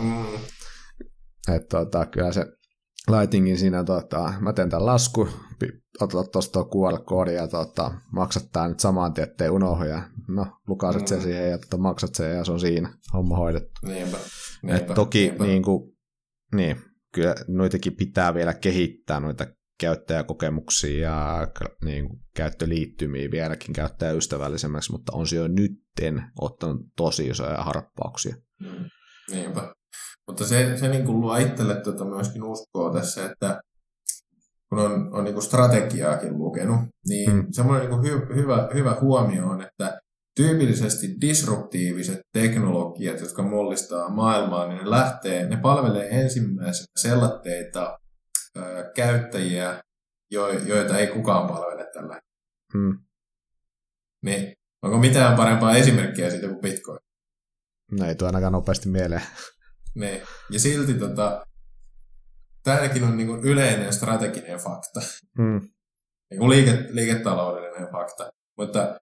Mm. Että tota, kyllä se Lightingin siinä, tota, mä teen tämän lasku, otat tuosta QR-koodi ja tota, maksat tämä nyt saman tien, ettei unohdu. Ja, no, lukaset mm. sen siihen ja tota, maksat sen ja se on siinä homma hoidettu. Niinpä. Niinpä. Et toki niinpä. Niin kuin, niin, kyllä noitakin pitää vielä kehittää noita käyttäjäkokemuksia ja niin kuin, käyttöliittymiä vieläkin käyttäjäystävällisemmäksi, mutta on se jo nytten ottanut tosi isoja harppauksia. Mm. Niinpä. Mutta se, se niin kuin luo itselle tuota myöskin uskoa tässä, että kun on, on niin kuin strategiaakin lukenut, niin hmm. semmoinen niin kuin hy, hyvä, hyvä huomio on, että tyypillisesti disruptiiviset teknologiat, jotka mullistaa maailmaa, niin ne lähtee, ne palvelee ensimmäisenä sellatteita ö, käyttäjiä, jo, joita ei kukaan palvele tällä. Hmm. Niin, onko mitään parempaa esimerkkiä siitä kuin Bitcoin? No ei tule ainakaan nopeasti mieleen. Niin. Ja silti tota, tämäkin on niin yleinen strateginen fakta. Mm. Niin kuin liike, liiketaloudellinen fakta. Mutta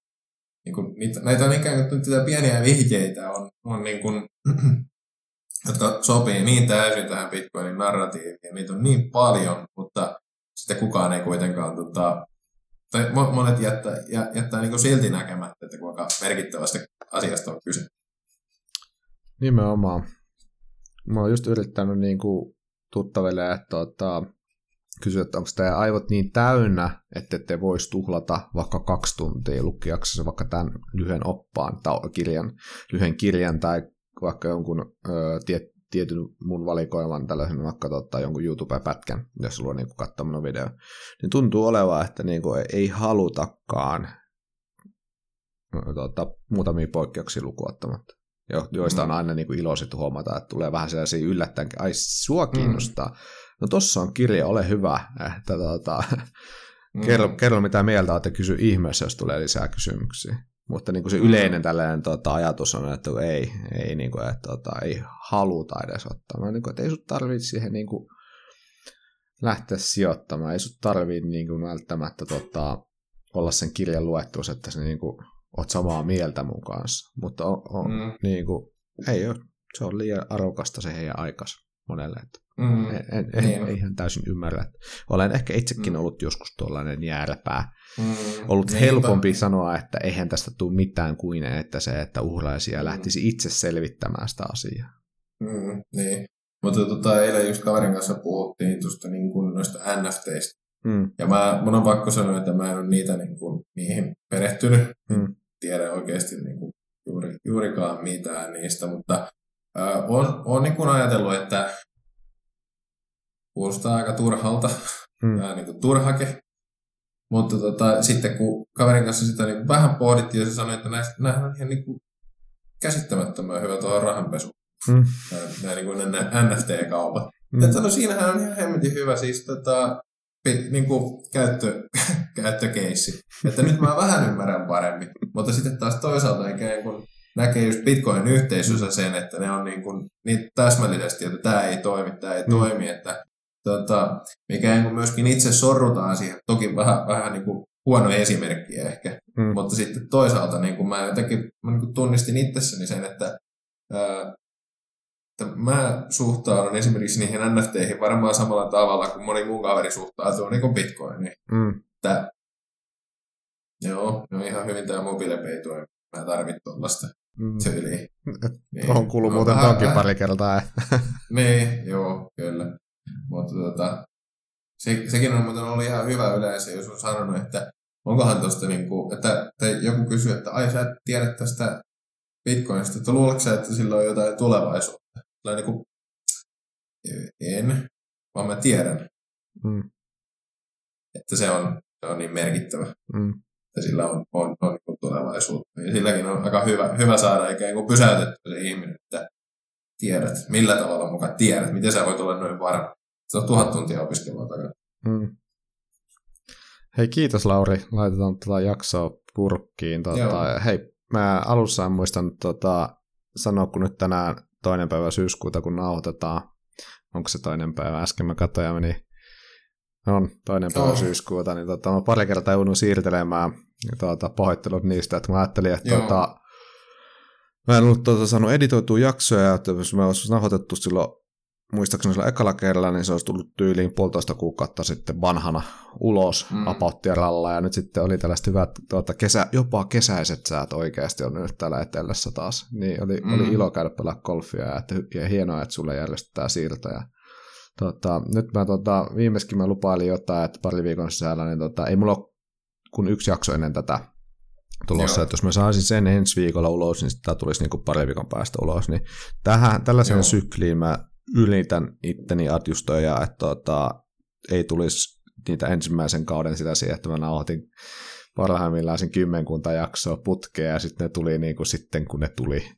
niin kuin, niitä, näitä on ikään kuin niitä pieniä vihjeitä, on, on niin kuin, jotka sopii niin täysin tähän Bitcoinin narratiiviin. Niitä on niin paljon, mutta sitten kukaan ei kuitenkaan, tota, tai monet jättää, jättää niin kuin silti näkemättä, että kuinka merkittävästä asiasta on kyse. Nimenomaan. Mä oon just yrittänyt niin kuin tuttaville, että tota, kysyä, että onko tämä aivot niin täynnä, että te voisi tuhlata vaikka kaksi tuntia lukijaksessa vaikka tämän lyhyen oppaan tai kirjan, lyhyen kirjan tai vaikka jonkun ö, tiet, tietyn mun valikoiman tällaisen vaikka ottaa jonkun YouTube-pätkän, jos sulla on niin katsominen video, niin tuntuu olevan, että niin kuin ei halutakaan tota, muutamia poikkeuksia lukuottamatta, jo, joista on mm. aina niin kuin iloiset huomata, että tulee vähän sellaisia yllättäen, ai sua mm. kiinnostaa. Mm. No tossa on kirja, ole hyvä, että tota, mm. kerro, kerro mitä mieltä olette, kysy ihmeessä, jos tulee lisää kysymyksiä. Mutta niin kuin se mm. yleinen tällainen tota, ajatus on, että ei, ei, niin kuin, että, tota, ei haluta edes ottaa. Niin kuin, että ei sun tarvitse siihen niin kuin, lähteä sijoittamaan. Ei sun tarvitse niin kuin, välttämättä tota, olla sen kirjan luettuus, että se niin kuin, oot samaa mieltä mun kanssa. Mutta on, on, mm. niin kuin, ei ole, se on liian arvokasta se heidän aikansa monelle. Että mm. en, en, en, niin. ei ihan täysin ymmärrä. Olen ehkä itsekin mm. ollut joskus tuollainen jääräpää. Mm. Ollut Niinpä. helpompi sanoa, että eihän tästä tule mitään kuin että se, että uhraisi ja mm. lähtisi itse selvittämään sitä asiaa. Mm, niin. Mutta tota, eilen just kaverin kanssa puhuttiin tuosta niin kuin noista NFTistä. Mm. Ja mä, mun on pakko sanoa, että mä en ole niitä niin kuin, niihin perehtynyt. Mm. Tiedä oikeasti niin kuin, juuri, juurikaan mitään niistä, mutta äh, on, on niin kuin ajatellut, että kuulostaa aika turhalta, mm. vähän niin kuin turhake. Mutta tota, sitten kun kaverin kanssa sitä niin vähän pohdittiin ja se sanoi, että nämähän on ihan niin kuin käsittämättömän hyvä tuohon rahanpesu. Mm. Nämä, niin kuin NFT-kaupat. Mm. Että no siinähän on ihan hemmetin hyvä siis tota, niin kuin käyttö, käyttökeissi. Että nyt mä vähän ymmärrän paremmin. Mutta sitten taas toisaalta ikään kuin näkee just Bitcoinin yhteisössä sen, että ne on niin, kuin, niin täsmällisesti, että tämä ei toimi, tämä ei mm. toimi, että tota, mikä niin myöskin itse sorrutaan siihen. Toki vähän, vähän niin kuin huono esimerkki ehkä, mm. mutta sitten toisaalta niin kuin mä jotenkin mä niin kuin tunnistin itsessäni sen, että, ää, että mä suhtaudun esimerkiksi niihin NFTihin varmaan samalla tavalla kuin moni muu kaveri suhtautuu niin Bitcoiniin. Mm. Että, joo, no ihan hyvin tämä mobiilepei toimi. Mä tarvitsen tuollaista mm. tyyliä. Niin. On kuullut no, muuten tonkin pari kertaa. niin, joo, kyllä. Mutta tota, se, sekin on muuten ollut ihan hyvä yleensä, jos on sanonut, että onkohan tuosta, niin kuin, että, että joku kysyy, että ai sä et tiedä tästä Bitcoinista, että luuletko sä, että sillä on jotain tulevaisuutta? Niin kuin, en, vaan mä tiedän, mm. että se on, se on niin merkittävä. Mm. Että sillä on, on, on niin tulevaisuutta. Ja silläkin on aika hyvä, hyvä saada ikään kuin pysäytettyä se ihminen, että tiedät, millä tavalla mukaan tiedät, miten sä voit olla noin varma. Se on tuhat tuntia opiskelua takana. Mm. Hei, kiitos Lauri. Laitetaan tuota jaksoa purkkiin. Tuota, hei, mä alussa en muistanut tuota, sanoa, kun nyt tänään toinen päivä syyskuuta, kun nauhoitetaan. Onko se toinen päivä? Äsken mä katsoin ja meni on toinen päivä oh. syyskuuta, niin tota, mä pari kertaa joudun siirtelemään tuota, pahoittelut niistä, että mä ajattelin, että tuota, Mä en ollut tuota, saanut editoitua jaksoja, että jos me olisi nauhoitettu silloin, muistaakseni sillä ekalla kerralla, niin se olisi tullut tyyliin puolitoista kuukautta sitten vanhana ulos mm. ralla, ja nyt sitten oli tällaiset hyvät tuota, kesä, jopa kesäiset säät oikeasti on nyt täällä etelässä taas. Niin oli, mm. oli ilo käydä pelaa golfia, ja, että, ja hienoa, että sulle järjestetään siirtoja. Tota, nyt mä tota, viimeiskin mä lupailin jotain, että pari viikon sisällä, niin tota, ei mulla ole kun yksi jakso ennen tätä tulossa, Joo. että jos mä saisin sen ensi viikolla ulos, niin tämä tulisi niin kuin pari viikon päästä ulos, niin tähän, tällaisen Joo. sykliin mä ylitän itteni adjustoja, että tota, ei tulisi niitä ensimmäisen kauden sitä siihen, että mä nauhoitin parhaimmillaan sen kymmenkunta jaksoa putkea ja sitten ne tuli niin kuin sitten, kun ne tuli.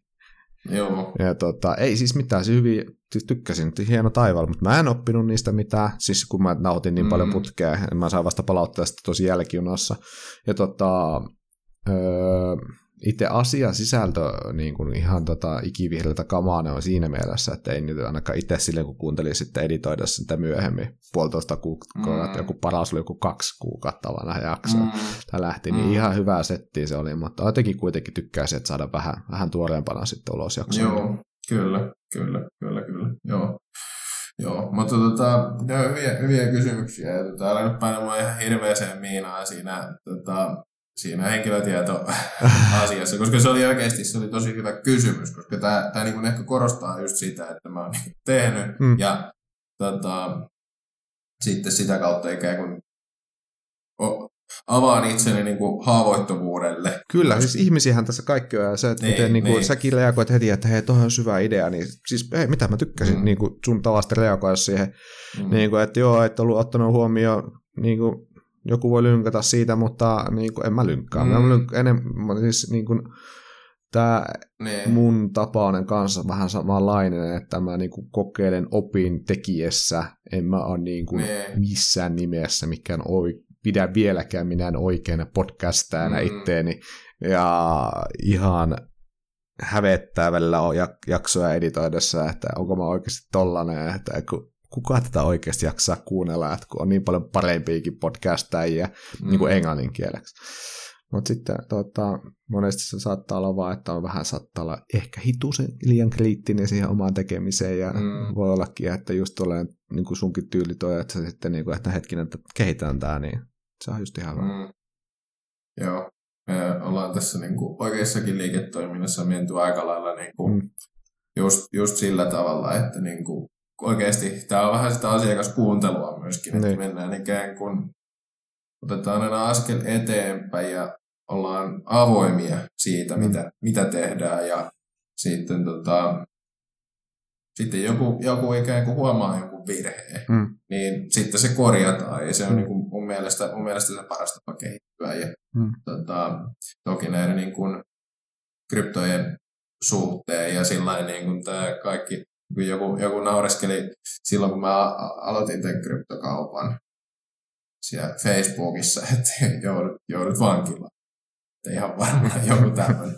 Joo. Ja tota, ei siis mitään, siis hyvin, siis tykkäsin, hieno taivaalla, mutta mä en oppinut niistä mitään, siis kun mä nautin niin mm. paljon putkea, mä sain vasta palauttaa sitä tosi jälkijunassa. Ja tota, öö, itse asia sisältö niin kuin ihan tota, ikivihreältä kamaa ne on siinä mielessä, että ei nyt ainakaan itse sille, kun kuuntelin sitten editoida sitä myöhemmin, puolitoista kuukautta, mm. joku paras oli joku kaksi kuukautta vanha jakso, mm. tämä lähti, niin mm. ihan hyvää settiä se oli, mutta jotenkin kuitenkin tykkäisin, että saada vähän, vähän tuoreempana sitten ulos jaksoa. Joo, kyllä, kyllä, kyllä, kyllä, joo. Joo, mutta tota, joo, hyviä, hyviä kysymyksiä. Ja tota, älä nyt painamaan ihan hirveäseen miinaan siinä tota, siinä henkilötieto-asiassa, koska se oli oikeasti se oli tosi hyvä kysymys, koska tämä, tämä niin ehkä korostaa just sitä, että mä oon niin tehnyt mm. ja tota, sitten sitä kautta ikään kuin avaan itseni niin kuin haavoittuvuudelle. Kyllä, siis ihmisiähän tässä kaikki on, ja se, että Niin, miten niin kuin, niin. säkin reagoit heti, että hei, toi on syvä idea, niin siis hei, mitä mä tykkäsin Mm. niin kuin sun tavasta reagoida siihen, Mm. niin kuin, että joo, et ollut ottanut huomioon, niin kuin, joku voi lynkätä siitä, mutta niin kuin, en mä lynkkaa. Mm. Mä lynk, enemmän, siis niin kuin, tämä niin. mun tapainen kanssa vähän samanlainen, että mä niin kuin kokeilen opin tekijässä, en mä ole niin kuin Niin. missään nimessä mikään oi, pidä vieläkään minään oikeana podcastajana Mm. itteeni, ja ihan hävettää välillä on jak- jaksoja editoidessa, että onko mä oikeasti tollanen, että ku- kuka tätä oikeasti jaksaa kuunnella, että kun on niin paljon parempiakin podcastajia mm. niin kuin englannin kieleksi. Mutta sitten tota, monesti se saattaa olla vaan, että on vähän saattaa olla ehkä hitusen liian kriittinen siihen omaan tekemiseen ja Mm. mm. voi ollakin, että just tuollainen niin kuin sunkin tyyli toi, että sä sitten niin kuin, että hetkinen, että kehitään tää, niin se on just ihan mm. Mm. Joo. Me ollaan tässä niin kuin oikeassakin liiketoiminnassa menty aika lailla niin kuin Mm. just, just sillä tavalla, että niin kuin oikeasti tämä on vähän sitä asiakaskuuntelua myöskin, että Niin. mennään ikään kuin otetaan aina askel eteenpäin ja ollaan avoimia siitä, Mm. mitä, mitä tehdään ja sitten tota, sitten joku, joku ikään kuin huomaa jonkun virheen, Mm. niin sitten se korjataan ja se on Mm. niin kuin mun, mielestä, mun mielestä se paras tapa kehittyä. Ja, Mm. tota, toki näiden niin kuin kryptojen suhteen ja sillä niin kuin tämä kaikki, joku, joku naureskeli silloin, kun mä aloitin tämän kryptokaupan siellä Facebookissa, että joudut, joudut vankilaan. Että ihan varmaan joku tämmöinen.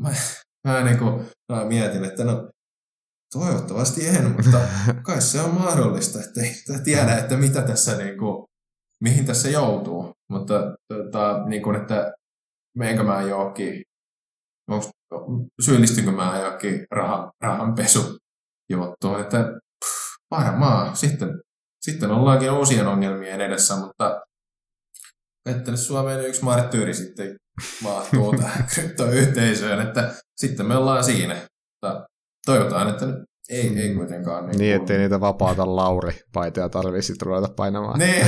Mä, mä, niin kuin, mä mietin, että no toivottavasti en, mutta kai se on mahdollista, että ei tiedä, että mitä tässä niin kuin, mihin tässä joutuu. Mutta tota, niin kuin, että meenkö mä johonkin, onks, syyllistynkö mä johonkin rahan, rahanpesu juttuun, että pff, varmaan sitten, sitten ollaankin uusien ongelmien edessä, mutta että Suomeen yksi marttyyri sitten mahtuu tähän kryptoyhteisöön, että sitten me ollaan siinä. Mutta toivotaan, että nyt ei, ei kuitenkaan. Niin, Niin, ettei niitä vapaata Lauri-paitoja tarvitse ruveta painamaan. niin,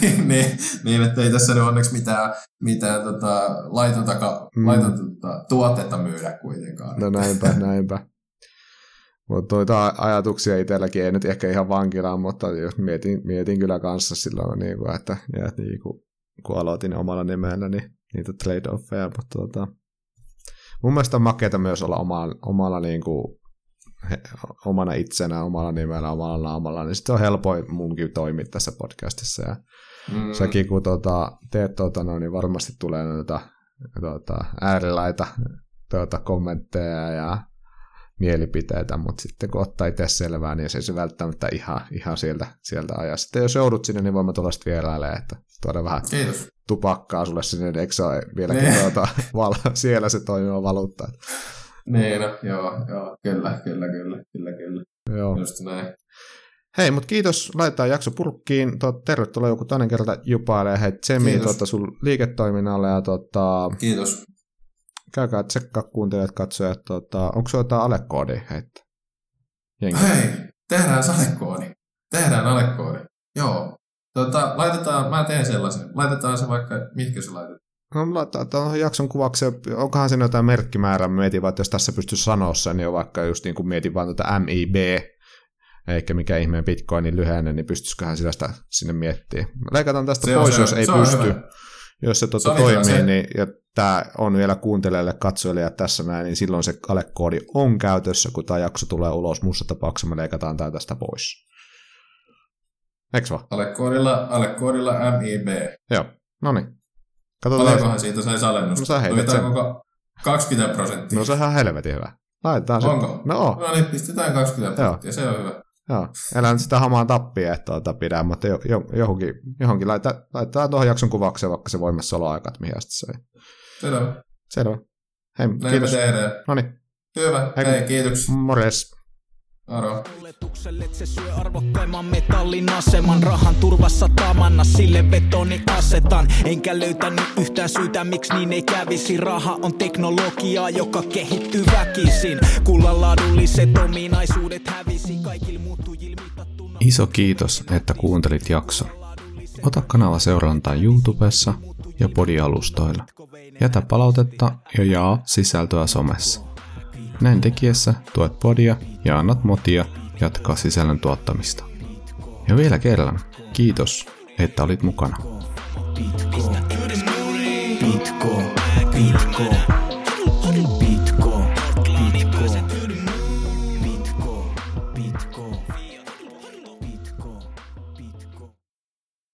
niin, niin, niin, että ei tässä nyt onneksi mitään, mitään tota, laitonta, Mm. mm. laitonta tota, tuotetta myydä kuitenkaan. No näinpä, näinpä. Mutta noita ajatuksia itselläkin ei nyt ehkä ihan vankilaan, mutta jos mietin, mietin kyllä kanssa silloin, niin kuin, että, ja, että niin kuin, kun aloitin omalla nimellä, niin niitä trade-offeja, mutta tota, mun mielestä on makeata myös olla omalla, omalla niin kuin, he, omana itsenä, omalla nimellä, omalla naamalla, niin sitten on helpoin munkin toimia tässä podcastissa. Ja Mm, säkin kun tota, teet tota, no, niin varmasti tulee noita tota, äärilaita tuota, kommentteja ja mielipiteitä, mutta sitten kun ottaa itse selvää, niin se ei se välttämättä ihan, ihan sieltä, sieltä ajaa. Sitten jos joudut sinne, niin voimme tulla sitten vierailemaan, että tuoda vähän Kiitos. tupakkaa sulle sinne, niin eikö se ole vieläkin Niin. tuota, val- siellä se toimiva valuutta. Niin, no, joo, joo, kyllä, kyllä, kyllä, kyllä, kyllä. Joo. Just näin. Hei, mutta kiitos. Laitetaan jakso purkkiin. Tot, tervetuloa joku toinen kerta jupailee. Hei, Tsemi tota, sun liiketoiminnalle ja tota, Kiitos. Käykää tsekkaa kuuntelijat, katsojat. Tota, onko se jotain alekoodia heittää? Jengi. Hei, tehdään salekoodi. Tehdään alekoodi. Joo. Tota, laitetaan, mä teen sellaisen. Laitetaan se vaikka, mihinkä se laitetaan. No, laittaa tuohon jakson kuvaksi, onkohan siinä jotain merkkimäärää, mä mietin vaan, että jos tässä pystyisi sanoa sen, niin on vaikka just niin kuin mietin vaan tätä MIB, eikä mikä ihmeen bitcoinin lyhenne, niin pystyisiköhän sitä sitä sinne miettiä. Leikataan tästä Se on pois, se- jos ei se on pysty. hyvä. Jos se, Se hyvä, toimii, se- niin, ja tämä on vielä kuuntelijalle, katsojille ja tässä näin, niin silloin se alekoodi on käytössä, kun tämä jakso tulee ulos. Muussa tapauksessa me leikataan tämä tästä pois. Eikö vaan? Alekoodilla, alekoodilla MIB. Joo, no niin. Katsotaan. Paljonkohan siitä saisi alennusta? No sä heität sen. koko 20 prosenttia. No se on ihan helvetin hyvä. Laitetaan se. Onko? No on. No niin, pistetään 20 Joo. prosenttia, se on hyvä. Joo, nyt sitä hamaan tappia, että tuota pidä, mutta jo, jo, johonkin, johonkin laita, laitetaan tuohon jakson kuvaukseen vaikka se voimassaoloaika, että mihin asti se ei. Selvä. Selvä. Hei, Näin kiitos. No niin, Hyvä. Hei. Hei, kiitoksia. morjes. Aro. Oletukselle, se syö arvokkaimman metallin aseman Rahan turvassa tamanna, sille vetoni asetan Enkä löytänyt yhtään syytä, miksi niin ei kävisi Raha on teknologiaa, joka kehittyy väkisin Kullan laadulliset ominaisuudet hävisi Kaikilla muuttujilla mitattuna Iso kiitos, että kuuntelit jakson. Ota kanava seurantaan YouTubessa ja podialustoilla. Jätä palautetta ja jaa sisältöä somessa. Näin tekiessä tuet podia ja annat motia jatkaa sisällön tuottamista. Ja vielä kerran, kiitos, että olit mukana. Bitco, Bitco, Bitco.